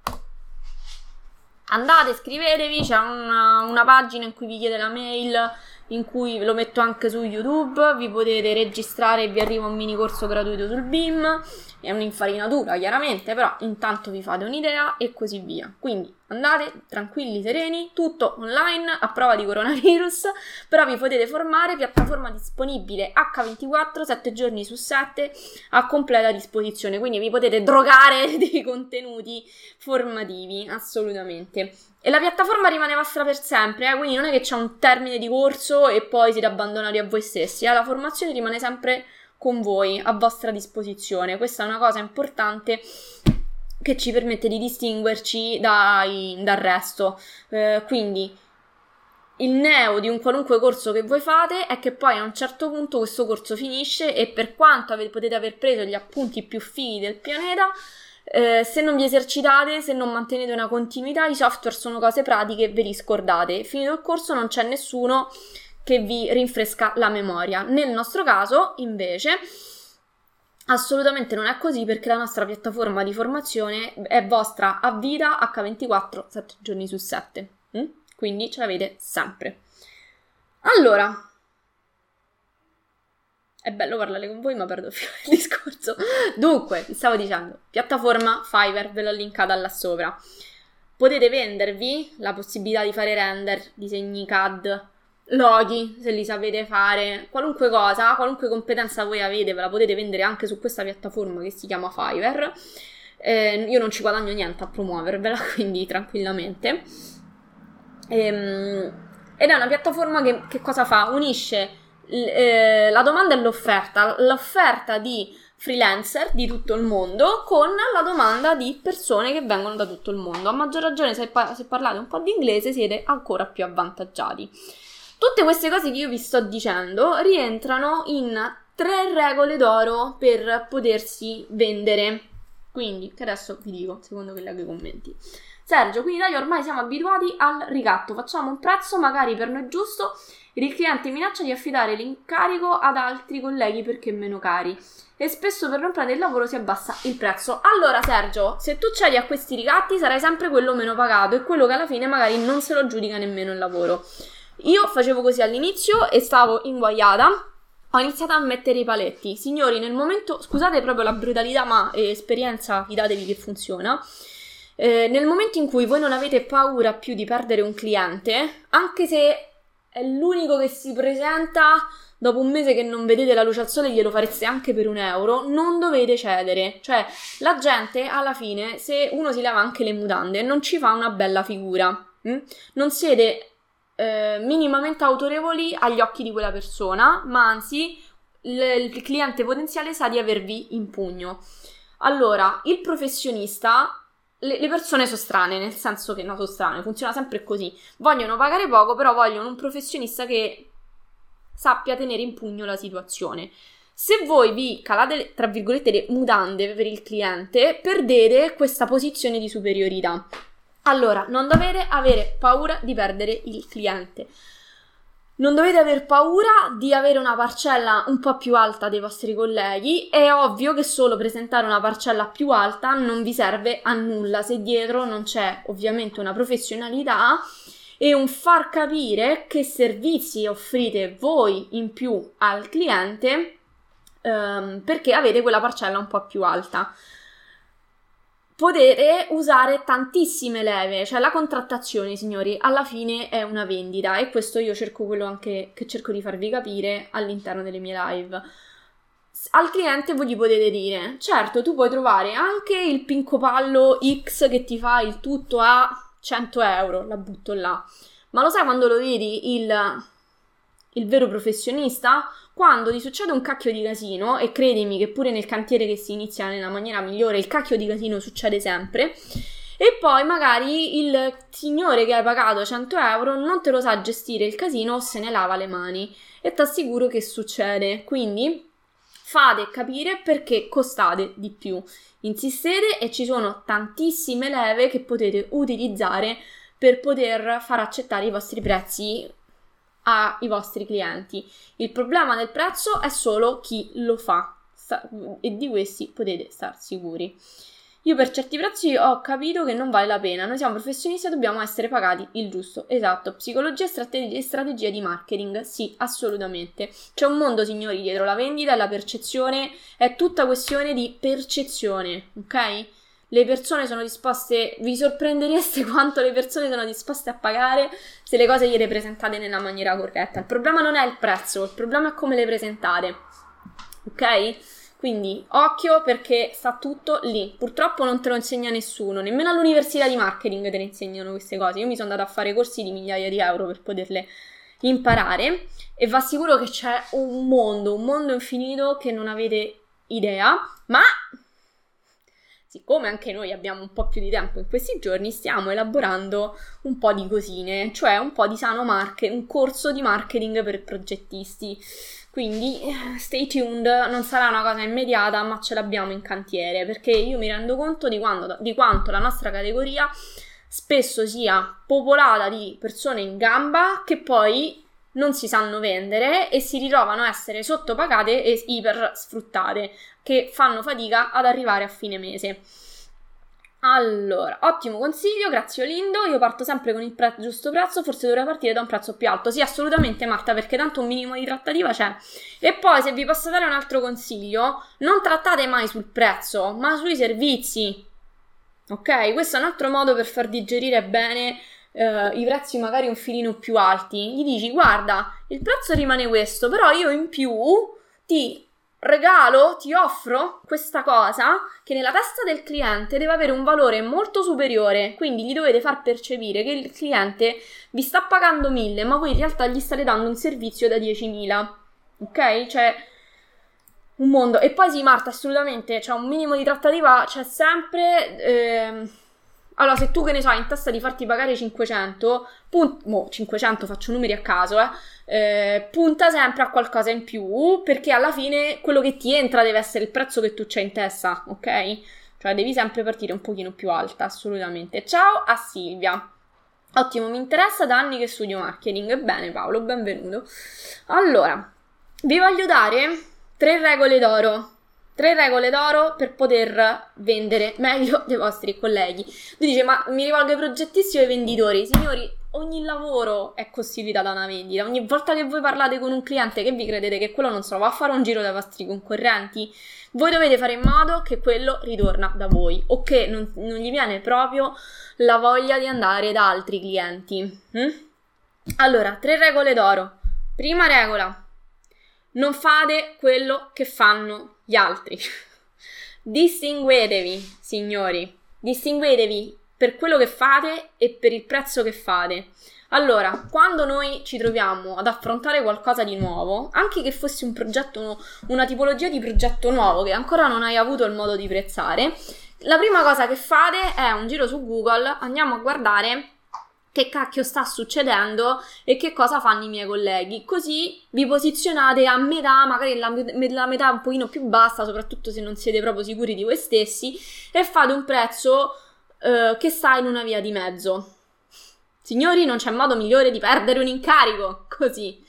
Andate, scrivetevi, c'è una, una pagina in cui vi chiede la mail in cui lo metto anche su YouTube, vi potete registrare e vi arriva un mini corso gratuito sul BIM è un'infarinatura chiaramente, però intanto vi fate un'idea e così via. Quindi andate tranquilli, sereni, tutto online a prova di coronavirus, però vi potete formare, piattaforma disponibile H24, 7 giorni su 7 a completa disposizione, quindi vi potete drogare dei contenuti formativi, assolutamente. E la piattaforma rimane vostra per sempre, eh? quindi non è che c'è un termine di corso e poi siete abbandonati a voi stessi, eh? la formazione rimane sempre con voi a vostra disposizione. Questa è una cosa importante che ci permette di distinguerci dai, dal resto. Eh, quindi il neo di un qualunque corso che voi fate è che poi a un certo punto questo corso finisce e per quanto avete, potete aver preso gli appunti più fighi del pianeta, eh, se non vi esercitate, se non mantenete una continuità, i software sono cose pratiche, ve li scordate. Finito il corso non c'è nessuno che vi rinfresca la memoria. Nel nostro caso, invece, assolutamente non è così perché la nostra piattaforma di formazione è vostra a vita H24, 7 giorni su 7. Mm? Quindi ce l'avete sempre. Allora, è bello parlare con voi, ma perdo il discorso. Dunque, stavo dicendo, piattaforma Fiverr, ve l'ho linkata là sopra. Potete vendervi la possibilità di fare render, disegni CAD, loghi, se li sapete fare, qualunque cosa, qualunque competenza voi avete, ve la potete vendere anche su questa piattaforma che si chiama Fiverr. Eh, io non ci guadagno niente a promuovervela, quindi tranquillamente. Ehm, ed è una piattaforma che, che cosa fa? Unisce l- eh, la domanda e l'offerta, l'offerta di freelancer di tutto il mondo con la domanda di persone che vengono da tutto il mondo. A maggior ragione, se, se parlate un po' di inglese, siete ancora più avvantaggiati. Tutte queste cose che io vi sto dicendo rientrano in tre regole d'oro per potersi vendere. Quindi, che adesso vi dico, secondo che leggo i commenti. Sergio, quindi noi ormai siamo abituati al ricatto, facciamo un prezzo magari per noi giusto ed il cliente minaccia di affidare l'incarico ad altri colleghi perché meno cari e spesso per non prendere il lavoro si abbassa il prezzo. Allora Sergio, se tu cedi a questi ricatti sarai sempre quello meno pagato e quello che alla fine magari non se lo giudica nemmeno il lavoro. Io facevo così all'inizio e stavo inguaiata. Ho iniziato a mettere i paletti. Signori, nel momento, scusate proprio la brutalità, ma eh, esperienza, fidatevi che funziona. Eh, nel momento in cui voi non avete paura più di perdere un cliente, anche se è l'unico che si presenta dopo un mese che non vedete la luce al sole, glielo fareste anche per un euro, non dovete cedere. Cioè, la gente alla fine, se uno si lava anche le mutande, non ci fa una bella figura. Hm? Non siete eh, minimamente autorevoli agli occhi di quella persona, ma anzi l- il cliente potenziale sa di avervi in pugno. Allora, il professionista le, persone sono strane, nel senso che no, sono strane, funziona sempre così. Vogliono pagare poco, però vogliono un professionista che sappia tenere in pugno la situazione. Se voi vi calate, tra virgolette, le mutande per il cliente, perdete questa posizione di superiorità. Allora, non dovete avere paura di perdere il cliente. Non dovete aver paura di avere una parcella un po' più alta dei vostri colleghi. È ovvio che solo presentare una parcella più alta non vi serve a nulla se dietro non c'è ovviamente una professionalità e un far capire che servizi offrite voi in più al cliente ehm, perché avete quella parcella un po' più alta potere usare tantissime leve, cioè la contrattazione, signori, alla fine è una vendita e questo io cerco quello anche che cerco di farvi capire all'interno delle mie live. Al cliente voi gli potete dire, certo, tu puoi trovare anche il pinco pallo X che ti fa il tutto a 100 euro, la butto là. Ma lo sai quando lo vedi il il vero professionista? Quando ti succede un cacchio di casino, e credimi che pure nel cantiere che si inizia nella maniera migliore, il cacchio di casino succede sempre, e poi magari il signore che hai pagato 100 euro non te lo sa gestire il casino o se ne lava le mani. E ti assicuro che succede. Quindi fate capire perché costate di più. Insistete e ci sono tantissime leve che potete utilizzare per poter far accettare i vostri prezzi ai vostri clienti. Il problema del prezzo è solo chi lo fa e di questi potete star sicuri. Io per certi prezzi ho capito che non vale la pena. Noi siamo professionisti e dobbiamo essere pagati il giusto. Esatto. Psicologia e strategia, strategia di marketing. Sì, assolutamente. C'è un mondo, signori, dietro la vendita e la percezione. È tutta questione di percezione, ok? Le persone sono disposte, vi sorprendereste quanto le persone sono disposte a pagare se le cose gliele presentate nella maniera corretta. Il problema non è il prezzo, il problema è come le presentate. Ok? Quindi occhio perché sta tutto lì. Purtroppo non te lo insegna nessuno, nemmeno all'università di marketing te ne insegnano queste cose. Io mi sono andata a fare corsi di migliaia di euro per poterle imparare e va sicuro che c'è un mondo, un mondo infinito che non avete idea, ma siccome anche noi abbiamo un po' più di tempo in questi giorni, stiamo elaborando un po' di cosine, cioè un po' di sano marketing, un corso di marketing per progettisti. Quindi stay tuned, non sarà una cosa immediata, ma ce l'abbiamo in cantiere perché io mi rendo conto di, quando, di quanto la nostra categoria spesso sia popolata di persone in gamba che poi non si sanno vendere e si ritrovano a essere sottopagate e iper sfruttate, che fanno fatica ad arrivare a fine mese. Allora, ottimo consiglio, grazie Olindo. Io parto sempre con il pre- giusto prezzo, forse dovrei partire da un prezzo più alto. Sì, assolutamente Marta, perché tanto un minimo di trattativa c'è. E poi, se vi posso dare un altro consiglio, non trattate mai sul prezzo, ma sui servizi. Ok? Questo è un altro modo per far digerire bene eh, i prezzi magari un filino più alti. Gli dici, guarda, il prezzo rimane questo, però io in più ti regalo, ti offro questa cosa che nella testa del cliente deve avere un valore molto superiore, quindi gli dovete far percepire che il cliente vi sta pagando 1000, ma voi in realtà gli state dando un servizio da 10.000. Ok? Cioè un mondo. E poi sì, Marta, assolutamente, c'è cioè un minimo di trattativa, c'è sempre eh, allora, se tu che ne so, hai in testa di farti pagare 500, punt- mo, 500 faccio numeri a caso, eh, eh, punta sempre a qualcosa in più, perché alla fine quello che ti entra deve essere il prezzo che tu c'hai in testa, ok? Cioè devi sempre partire un pochino più alta, assolutamente. Ciao a Silvia. Ottimo, mi interessa da anni che studio marketing. Bene Paolo, benvenuto. Allora, vi voglio dare tre regole d'oro Tre regole d'oro per poter vendere meglio dei vostri colleghi. Tu dici, ma mi rivolgo ai progettisti o ai venditori? Signori, ogni lavoro è costituita da una vendita. Ogni volta che voi parlate con un cliente, che vi credete che quello non se va a fare un giro dai vostri concorrenti? Voi dovete fare in modo che quello ritorna da voi o che non, non gli viene proprio la voglia di andare da altri clienti. Hm? Allora, tre regole d'oro. Prima regola, non fate quello che fanno gli altri. Distinguetevi, signori, distinguetetevi per quello che fate e per il prezzo che fate. Allora, quando noi ci troviamo ad affrontare qualcosa di nuovo, anche che fosse un progetto, una tipologia di progetto nuovo che ancora non hai avuto il modo di prezzare, la prima cosa che fate è un giro su Google, andiamo a guardare che cacchio sta succedendo e che cosa fanno i miei colleghi. Così vi posizionate a metà, magari la, la, metà un pochino più bassa, soprattutto se non siete proprio sicuri di voi stessi, e fate un prezzo eh, che sta in una via di mezzo. Signori, non c'è modo migliore di perdere un incarico così.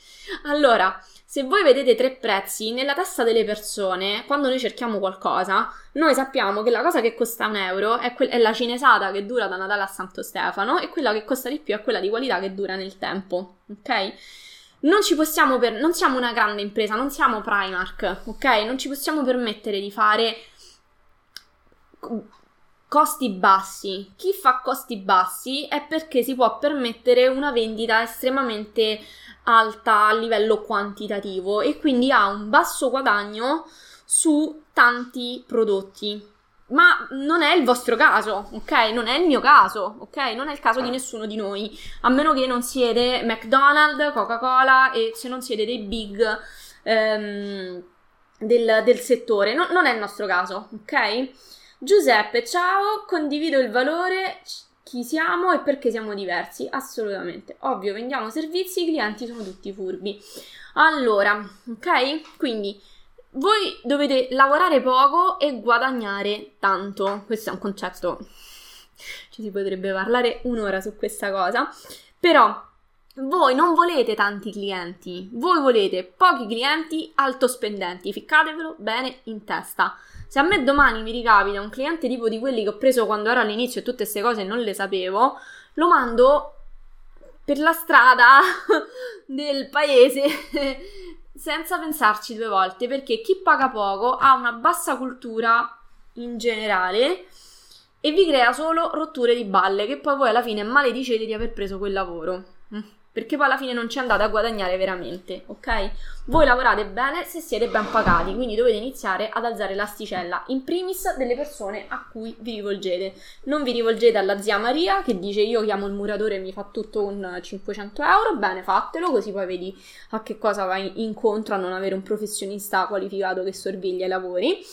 Allora, se voi vedete tre prezzi nella testa delle persone, quando noi cerchiamo qualcosa, noi sappiamo che la cosa che costa un euro è, que- è, la cinesata che dura da Natale a Santo Stefano e quella che costa di più è quella di qualità che dura nel tempo, ok? Non ci possiamo per- non siamo una grande impresa, non siamo Primark, ok? Non ci possiamo permettere di fare costi bassi. Chi fa costi bassi è perché si può permettere una vendita estremamente alta a livello quantitativo e quindi ha un basso guadagno su tanti prodotti. ma non è il vostro caso, ok? Non è il mio caso, ok? Non è il caso di nessuno di noi, a meno che non siete McDonald's, Coca-Cola e se non siete dei big ehm, del, del, settore. No, non è il nostro caso, ok? Giuseppe, ciao, condivido il valore, chi siamo e perché siamo diversi. Assolutamente. Ovvio, vendiamo servizi, i clienti sono tutti furbi. Allora, ok? Quindi voi dovete lavorare poco e guadagnare tanto. Questo è un concetto. Ci si potrebbe parlare un'ora su questa cosa. Però voi non volete tanti clienti, voi volete pochi clienti alto spendenti. Ficcatevelo bene in testa. Se a me domani mi ricapita un cliente tipo di quelli che ho preso quando ero all'inizio e tutte queste cose non le sapevo, lo mando per la strada del paese senza pensarci due volte, perché chi paga poco ha una bassa cultura in generale e vi crea solo rotture di balle che poi voi alla fine maledicete di aver preso quel lavoro. Perché poi alla fine non ci andate a guadagnare veramente, ok? Voi lavorate bene se siete ben pagati, quindi dovete iniziare ad alzare l'asticella, in primis delle persone a cui vi rivolgete. Non vi rivolgete alla zia Maria che dice io chiamo il muratore e mi fa tutto con 500 euro, bene fatelo, così poi vedi a che cosa vai incontro a non avere un professionista qualificato che sorveglia i lavori.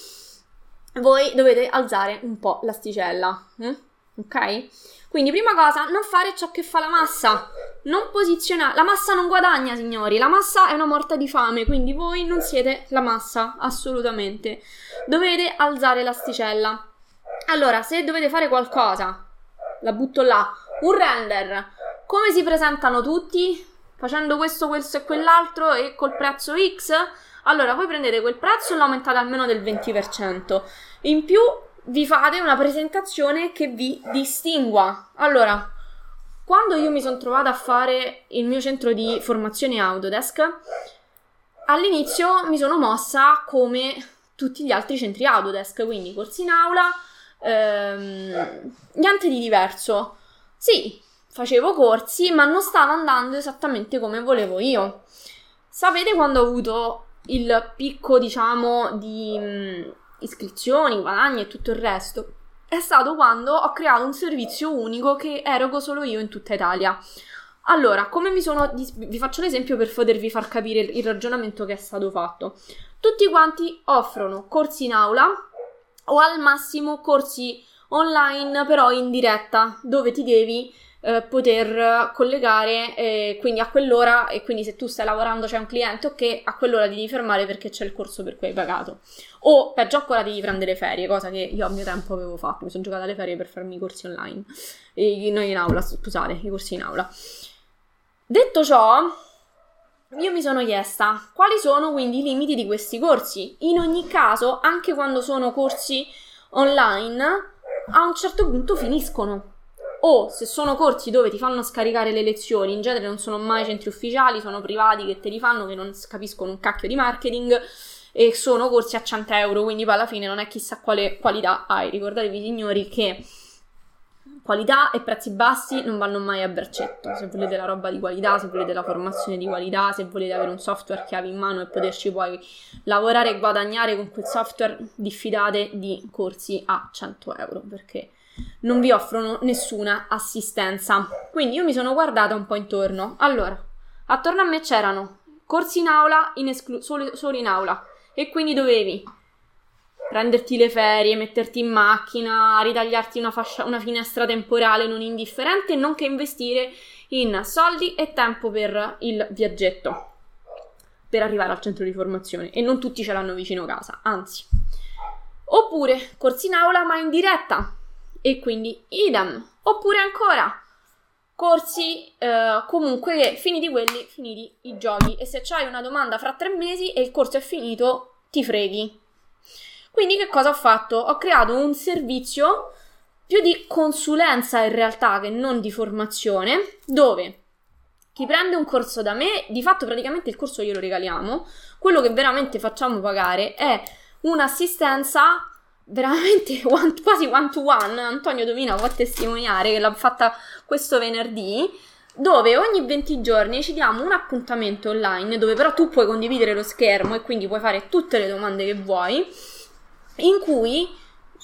Voi dovete alzare un po' l'asticella, hm? ok? Quindi, prima cosa, non fare ciò che fa la massa. Non posizionare. La massa non guadagna, signori. La massa è una morta di fame. Quindi, voi non siete la massa, assolutamente. Dovete alzare l'asticella. Allora, se dovete fare qualcosa, la butto là. Un render. Come si presentano tutti? Facendo questo, questo e quell'altro e col prezzo X? Allora, voi prendete quel prezzo e lo aumentate almeno del 20%. In più, vi fate una presentazione che vi distingua. Allora, quando io mi sono trovata a fare il mio centro di formazione Autodesk, all'inizio mi sono mossa come tutti gli altri centri Autodesk, quindi corsi in aula, ehm, niente di diverso. Sì, facevo corsi, ma non stava andando esattamente come volevo io. Sapete quando ho avuto il picco, diciamo, di iscrizioni, guadagni e tutto il resto, è stato quando ho creato un servizio unico che erogo solo io in tutta Italia. Allora, come mi sono. Vi faccio l'esempio per potervi far capire il ragionamento che è stato fatto. Tutti quanti offrono corsi in aula o al massimo corsi online, però in diretta, dove ti devi eh, poter collegare eh, quindi a quell'ora e quindi se tu stai lavorando c'è un cliente ok a quell'ora devi fermare perché c'è il corso per cui hai pagato. O peggio ancora devi prendere ferie cosa che io a mio tempo avevo fatto. Mi sono giocata alle ferie per farmi i corsi online. E noi in aula scusate i corsi in aula. Detto ciò io mi sono chiesta quali sono quindi i limiti di questi corsi? In ogni caso anche quando sono corsi online a un certo punto finiscono o se sono corsi dove ti fanno scaricare le lezioni, in genere non sono mai centri ufficiali, sono privati che te li fanno, che non capiscono un cacchio di marketing e sono corsi a 100 euro, quindi poi alla fine non è chissà quale qualità hai. Ricordatevi signori che qualità e prezzi bassi non vanno mai a braccetto. Se volete la roba di qualità, se volete la formazione di qualità, se volete avere un software chiave in mano e poterci poi lavorare e guadagnare con quel software, diffidate di corsi a 100 euro perché non vi offrono nessuna assistenza. Quindi io mi sono guardata un po' intorno. Allora, attorno a me c'erano corsi in aula, in esclu- solo, solo in aula, e quindi dovevi prenderti le ferie, metterti in macchina, ritagliarti una, fascia, una finestra temporale non indifferente, nonché investire in soldi e tempo per il viaggetto per arrivare al centro di formazione e non tutti ce l'hanno vicino casa, anzi. Oppure corsi in aula ma in diretta, e quindi idem. Oppure ancora corsi eh, comunque finiti quelli, finiti i giochi e se c'hai una domanda fra tre mesi e il corso è finito, ti freghi. Quindi che cosa ho fatto? Ho creato un servizio più di consulenza in realtà che non di formazione, dove chi prende un corso da me, di fatto praticamente il corso glielo regaliamo, quello che veramente facciamo pagare è un'assistenza veramente one, quasi one to one. Antonio Domina può testimoniare che l'ha fatta questo venerdì. Dove ogni 20 giorni ci diamo un appuntamento online, dove però tu puoi condividere lo schermo e quindi puoi fare tutte le domande che vuoi, in cui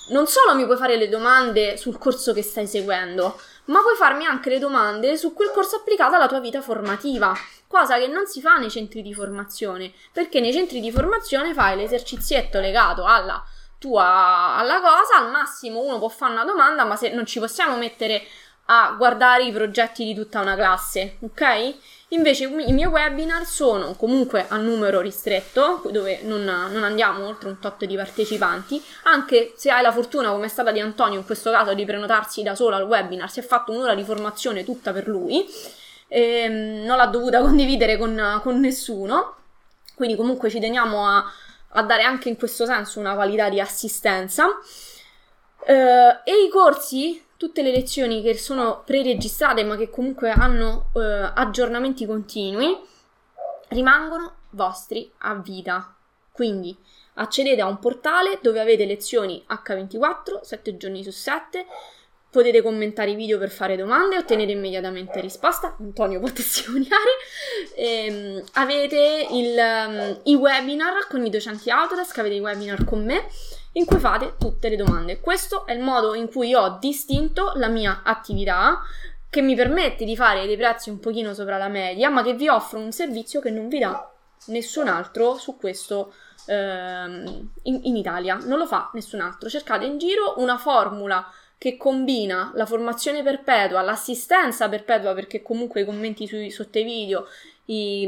non solo mi puoi fare le domande sul corso che stai seguendo, ma puoi farmi anche le domande su quel corso applicato alla tua vita formativa, cosa che non si fa nei centri di formazione, perché nei centri di formazione fai l'esercizietto legato alla tua alla cosa, al massimo uno può fare una domanda, ma se non ci possiamo mettere a guardare i progetti di tutta una classe, ok? Invece i miei webinar sono comunque a numero ristretto, dove non, non, andiamo oltre un tot di partecipanti, anche se hai la fortuna, come è stata di Antonio in questo caso, di prenotarsi da solo al webinar, si è fatto un'ora di formazione tutta per lui, e non l'ha dovuta condividere con, con nessuno, quindi comunque ci teniamo a, a dare anche in questo senso una qualità di assistenza. Uh, e i corsi tutte le lezioni che sono pre-registrate ma che comunque hanno eh, aggiornamenti continui rimangono vostri a vita. Quindi accedete a un portale dove avete lezioni H24, 7 giorni su 7, potete commentare i video per fare domande e ottenere immediatamente risposta. Antonio può testimoniare. Ehm, avete il, um, i webinar con i docenti Autodesk, avete i webinar con me in cui fate tutte le domande. Questo è il modo in cui ho distinto la mia attività che mi permette di fare dei prezzi un pochino sopra la media, ma che vi offro un servizio che non vi dà nessun altro su questo ehm, in, in Italia. Non lo fa nessun altro. Cercate in giro una formula che combina la formazione perpetua, l'assistenza perpetua, perché comunque i commenti sui, sotto i video, i,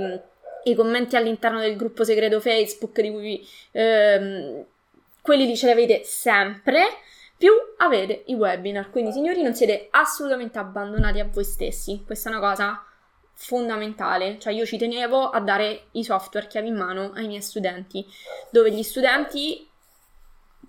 i commenti all'interno del gruppo segreto Facebook di cui ehm, quelli lì ce li avete sempre, più avete i webinar. Quindi, signori, non siete assolutamente abbandonati a voi stessi. Questa è una cosa fondamentale. Cioè, io ci tenevo a dare i software chiavi in mano ai miei studenti, dove gli studenti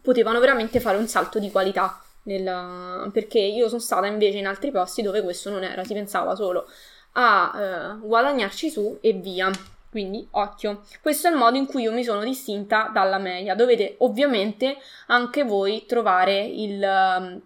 potevano veramente fare un salto di qualità. Nella... Perché io sono stata invece in altri posti dove questo non era, si pensava solo a uh, guadagnarci su e via. Quindi, occhio, questo è il modo in cui io mi sono distinta dalla media. Dovete ovviamente anche voi trovare il, um,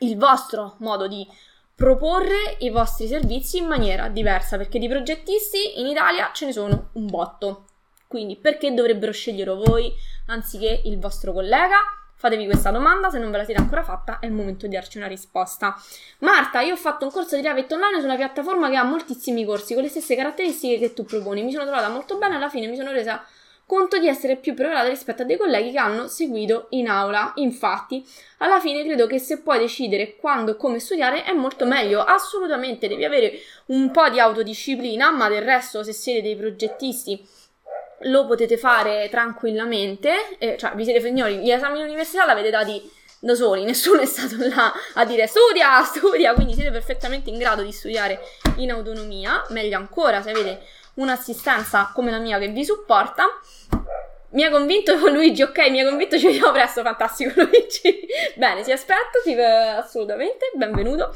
il vostro modo di proporre i vostri servizi in maniera diversa, perché di progettisti in Italia ce ne sono un botto. Quindi, perché dovrebbero scegliere voi anziché il vostro collega? Fatevi questa domanda, se non ve la siete ancora fatta è il momento di darci una risposta. Marta, io ho fatto un corso di Revit online su una piattaforma che ha moltissimi corsi con le stesse caratteristiche che tu proponi. Mi sono trovata molto bene, alla fine mi sono resa conto di essere più preparata rispetto a dei colleghi che hanno seguito in aula. Infatti, alla fine credo che se puoi decidere quando e come studiare è molto meglio. Assolutamente devi avere un po' di autodisciplina, ma del resto se siete dei progettisti lo potete fare tranquillamente, eh, cioè vi siete signori, gli esami all'università l'avete dati da soli, nessuno è stato là a dire studia, studia, quindi siete perfettamente in grado di studiare in autonomia, meglio ancora se avete un'assistenza come la mia che vi supporta. Mi ha convinto Luigi, ok, mi ha convinto ci vediamo presto, fantastico Luigi. Bene, si aspetta, sì, assolutamente, benvenuto.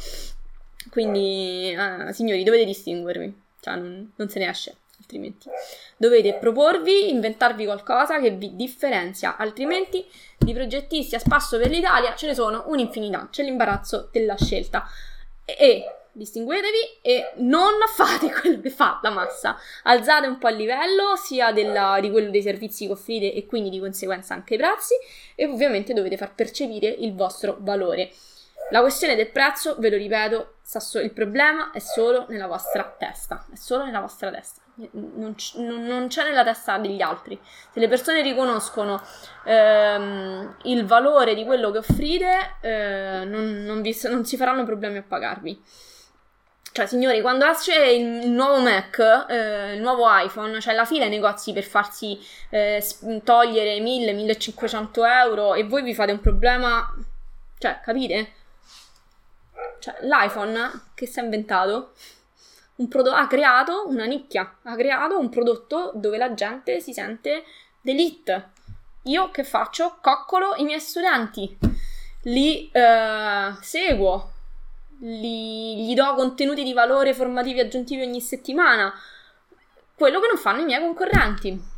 Quindi, eh, signori, dovete distinguervi, cioè non, non se ne esce altrimenti. Dovete proporvi, inventarvi qualcosa che vi differenzia, altrimenti di progettisti a spasso per l'Italia ce ne sono un'infinità, c'è l'imbarazzo della scelta. E, e distinguetevi e non fate quello che fa la massa. Alzate un po' il livello sia della, di quello dei servizi che offrite e quindi di conseguenza anche i prezzi e ovviamente dovete far percepire il vostro valore. La questione del prezzo, ve lo ripeto, il problema è solo nella vostra testa, è solo nella vostra testa non, c- non, c'è nella testa degli altri. Se le persone riconoscono ehm, il valore di quello che offrite, eh, non, non, vi, non, si faranno problemi a pagarvi. Cioè, signori, quando esce il, nuovo Mac, eh, il nuovo iPhone, c'è cioè la fila ai negozi per farsi eh, togliere 1000-1500 euro e voi vi fate un problema. Cioè, capite? Cioè, l'iPhone che si è inventato un prodotto, ha creato una nicchia, ha creato un prodotto dove la gente si sente d'elite. Io che faccio? Coccolo i miei studenti, li uh, seguo, li, gli do contenuti di valore formativi aggiuntivi ogni settimana, quello che non fanno i miei concorrenti.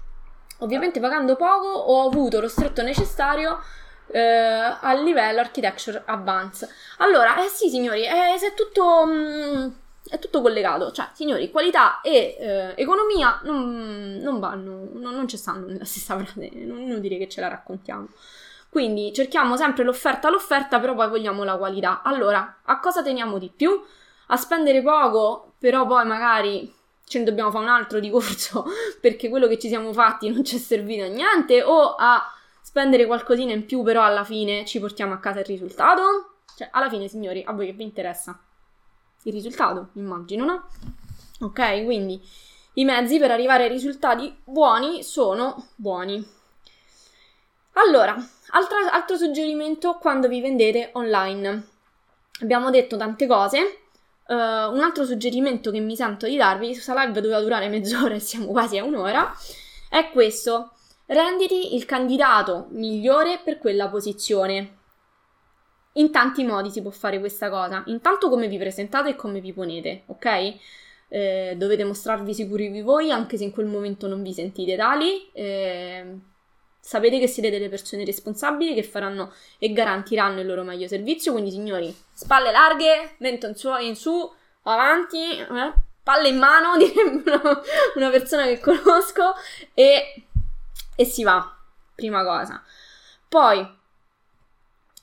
Ovviamente pagando poco ho avuto lo stretto necessario eh, a livello architecture advanced. Allora, eh sì signori, eh, se è tutto... Mh, mm, è tutto collegato. Cioè, signori, qualità e eh, economia non, non vanno, non, non ci stanno nella stessa frase, non è inutile che ce la raccontiamo. Quindi cerchiamo sempre l'offerta all'offerta, però poi vogliamo la qualità. Allora, a cosa teniamo di più? A spendere poco, però poi magari ce ne dobbiamo fare un altro di corso perché quello che ci siamo fatti non ci è servito a niente, o a spendere qualcosina in più, però alla fine ci portiamo a casa il risultato? Cioè, alla fine, signori, a voi che vi interessa? Il risultato, immagino, no? Ok, quindi i mezzi per arrivare ai risultati buoni sono buoni. Allora, altra, altro suggerimento quando vi vendete online. Abbiamo detto tante cose. Uh, un altro suggerimento che mi sento di darvi, questa live doveva durare mezz'ora e siamo quasi a un'ora, è questo. Renditi il candidato migliore per quella posizione. In tanti modi si può fare questa cosa. Intanto come vi presentate e come vi ponete, ok? Eh, dovete mostrarvi sicuri di voi anche se in quel momento non vi sentite tali. Eh, sapete che siete delle persone responsabili che faranno e garantiranno il loro meglio servizio. Quindi, signori, spalle larghe, mento in su, in su avanti, eh, palle in mano, direbbe una, una persona che conosco, e, e si va. Prima cosa. Poi,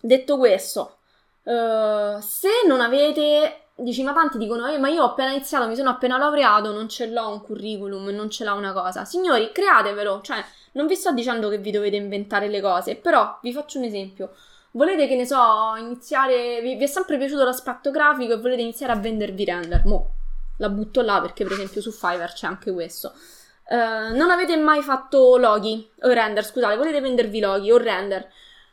detto questo, uh, se non avete dici, ma tanti dicono, eh, ma io ho appena iniziato, mi sono appena laureato, non ce l'ho un curriculum, non ce l'ho una cosa. Signori, createvelo, cioè, non vi sto dicendo che vi dovete inventare le cose, però vi faccio un esempio. Volete che ne so, iniziare. Vi, vi è sempre piaciuto l'aspetto grafico e volete iniziare a vendervi render? Mo, la butto là perché, per esempio, su Fiverr c'è anche questo. Uh, non avete mai fatto loghi o render, scusate, volete vendervi loghi o render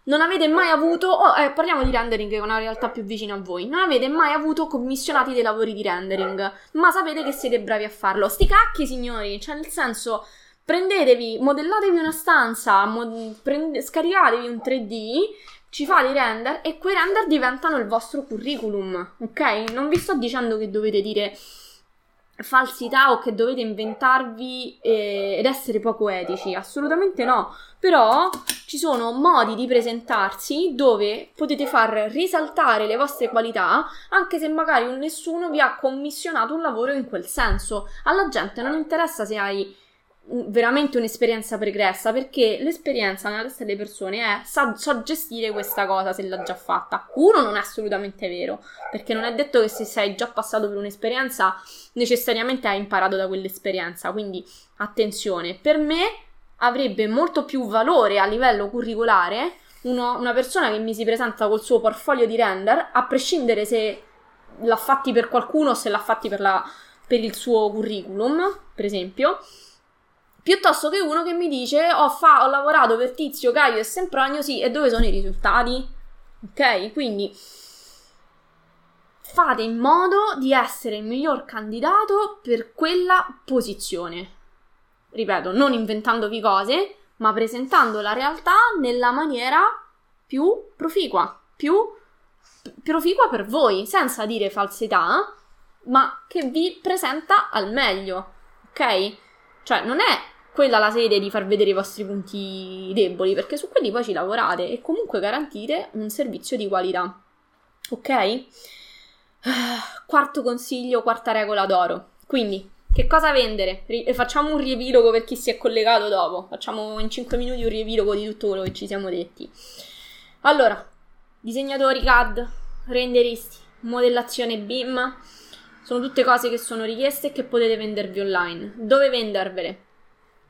non avete mai avuto, oh, eh, parliamo di rendering che è una realtà più vicina a voi, non avete mai avuto commissionati dei lavori di rendering, ma sapete che siete bravi a farlo. Sti cacchi, signori, cioè nel senso, prendetevi, modellatevi una stanza, mod- prende- scaricatevi un 3D, ci fate i render e quei render diventano il vostro curriculum, ok? Non vi sto dicendo che dovete dire falsità o che dovete inventarvi eh, ed essere poco etici, assolutamente no. Però ci sono modi di presentarsi dove potete far risaltare le vostre qualità, anche se magari nessuno vi ha commissionato un lavoro in quel senso. Alla gente non interessa se hai veramente un'esperienza pregressa perché l'esperienza nella testa delle persone è sa, so gestire questa cosa se l'ha già fatta. Uno non è assolutamente vero perché non è detto che se sei già passato per un'esperienza necessariamente hai imparato da quell'esperienza. Quindi attenzione, per me avrebbe molto più valore a livello curricolare uno, una persona che mi si presenta col suo portfolio di render a prescindere se l'ha fatti per qualcuno o se l'ha fatti per, la, per il suo curriculum, per esempio piuttosto che uno che mi dice ho, fa- ho lavorato per Tizio, Caio e Sempronio, sì, e dove sono i risultati? Ok, quindi fate in modo di essere il miglior candidato per quella posizione. Ripeto, non inventandovi cose, ma presentando la realtà nella maniera più proficua, più proficua per voi, senza dire falsità, ma che vi presenta al meglio. Ok? Cioè, non è quella la sede di far vedere i vostri punti deboli, perché su quelli poi ci lavorate e comunque garantite un servizio di qualità. Ok? Quarto consiglio, quarta regola d'oro. Quindi, che cosa vendere? Facciamo un riepilogo per chi si è collegato dopo. Facciamo in 5 minuti un riepilogo di tutto quello che ci siamo detti. Allora, disegnatori CAD, renderisti, modellazione BIM, sono tutte cose che sono richieste e che potete vendervi online. Dove vendervele?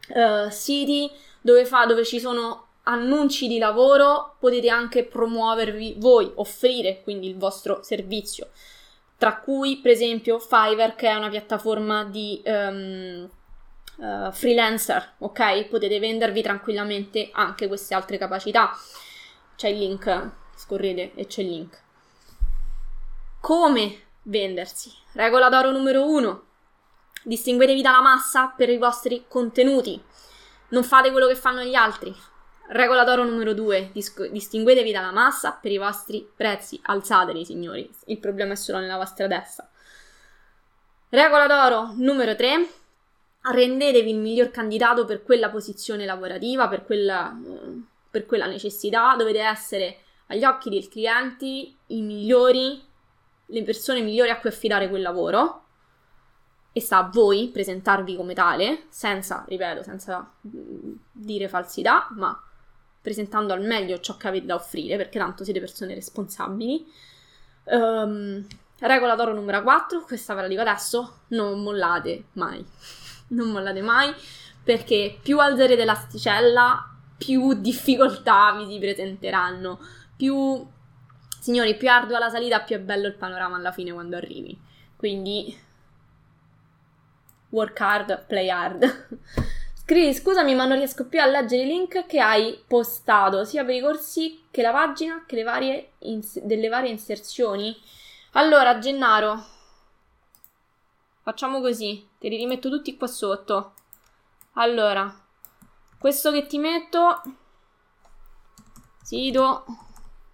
Uh, siti dove, fa, dove ci sono annunci di lavoro, potete anche promuovervi voi, offrire quindi il vostro servizio. Tra cui, per esempio, Fiverr, che è una piattaforma di um, uh, freelancer, ok? Potete vendervi tranquillamente anche queste altre capacità. C'è il link, scorrete e c'è il link. Come vendersi? Regola d'oro numero uno Distinguetevi dalla massa per i vostri contenuti. Non fate quello che fanno gli altri. Regola d'oro numero 2. Dis- distinguetevi dalla massa per i vostri prezzi. Alzateli, signori. Il problema è solo nella vostra testa. Regola d'oro numero 3. Rendetevi il miglior candidato per quella posizione lavorativa, per quella, per quella necessità. Dovete essere agli occhi dei clienti i migliori, le persone migliori a cui affidare quel lavoro e sta a voi presentarvi come tale, senza, ripeto, senza mm, dire falsità, ma presentando al meglio ciò che avete da offrire, perché tanto siete persone responsabili. Um, regola d'oro numero 4, questa ve la dico adesso, non mollate mai. Non mollate mai, perché più alzerete l'asticella, più difficoltà vi si presenteranno, più... Signori, più ardua la salita, più è bello il panorama alla fine quando arrivi. Quindi work hard, play hard. Scrivi scusami ma non riesco più a leggere i link che hai postato sia per i corsi che la pagina che le varie ins- delle varie inserzioni. Allora, Gennaro, facciamo così, te li rimetto tutti qua sotto. Allora, questo che ti metto, sito,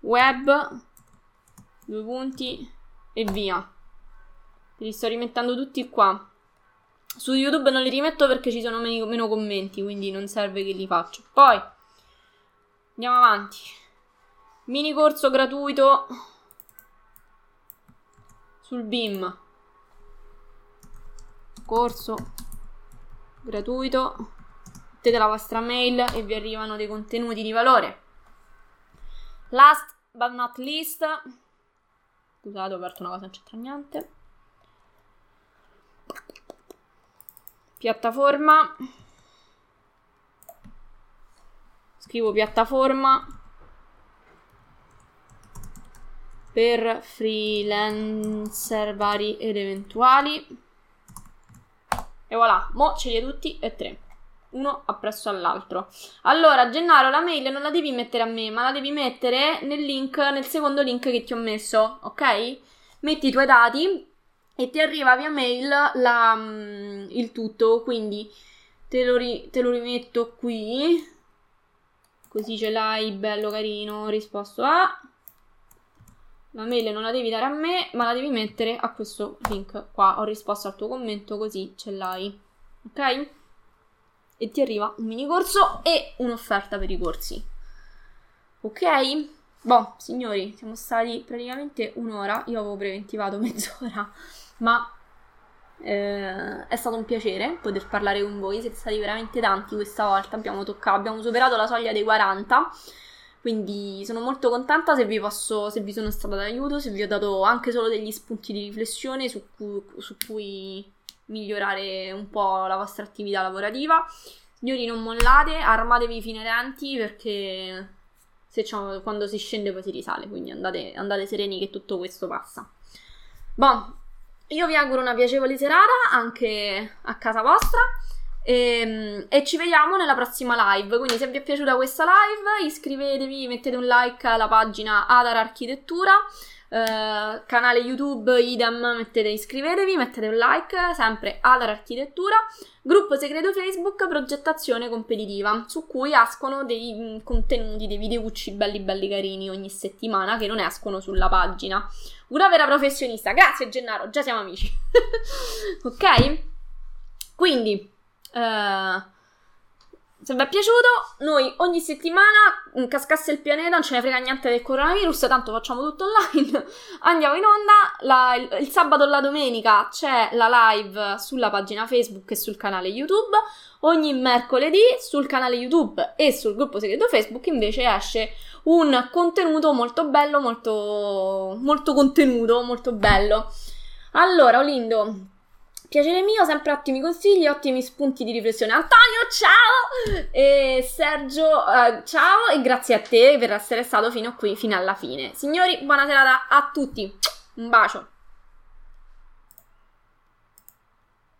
web, due punti e via. Te li sto rimettendo tutti qua. Su YouTube non li rimetto perché ci sono meno, meno commenti, quindi non serve che li faccio. Poi andiamo avanti. Mini corso gratuito sul BIM. Corso gratuito. Mettete la vostra mail e vi arrivano dei contenuti di valore. Last but not least. Scusate, ho aperto una cosa, non c'entra niente. Piattaforma. Scrivo piattaforma. Per freelancer vari ed eventuali. E voilà, mo ce li hai tutti e tre. Uno appresso all'altro. Allora Gennaro la mail non la devi mettere a me ma la devi mettere nel link nel secondo link che ti ho messo ok? metti i tuoi dati e ti arriva via mail la, mm, il tutto, quindi te lo, ri, te lo rimetto qui, così ce l'hai bello carino, risposto a... La mail non la devi dare a me, ma la devi mettere a questo link qua. Ho risposto al tuo commento, così ce l'hai. Ok? E ti arriva un mini corso e un'offerta per i corsi. Ok? Boh, signori, siamo stati praticamente un'ora. Io avevo preventivato mezz'ora ma eh, è stato un piacere poter parlare con voi, siete stati veramente tanti questa volta, abbiamo, toccato, abbiamo superato la soglia dei 40, quindi sono molto contenta se vi, posso, se vi sono stata d'aiuto, se vi ho dato anche solo degli spunti di riflessione su cui, su cui migliorare un po' la vostra attività lavorativa. Signori, non mollate, armatevi fino ai denti perché quando si scende poi si risale, quindi andate, andate sereni che tutto questo passa. Bon, io vi auguro una piacevole serata anche a casa vostra e, ehm, e, ci vediamo nella prossima live. Quindi, se vi è piaciuta questa live, iscrivetevi, mettete un like alla pagina Adar Architettura. Eh, canale YouTube idem, mettete iscrivetevi, mettete un like, sempre Adar Architettura. Gruppo segreto Facebook Progettazione Competitiva, su cui escono dei mm, contenuti, dei videucci belli belli carini ogni settimana che non escono sulla pagina. Una vera professionista. Grazie Gennaro, già siamo amici. ok? Quindi, uh, se vi è piaciuto, noi ogni settimana, cascasse il pianeta, non ce ne frega niente del coronavirus, tanto facciamo tutto online. Andiamo in onda. La, il, il, sabato e la domenica c'è la live sulla pagina Facebook e sul canale YouTube. Ogni mercoledì sul canale YouTube e sul gruppo segreto Facebook invece esce un contenuto molto bello, molto, molto contenuto, molto bello. Allora, Olindo, piacere mio, sempre ottimi consigli, ottimi spunti di riflessione. Antonio, ciao! E Sergio, uh, ciao e grazie a te per essere stato fino qui, fino alla fine. Signori, buona serata a tutti. Un bacio.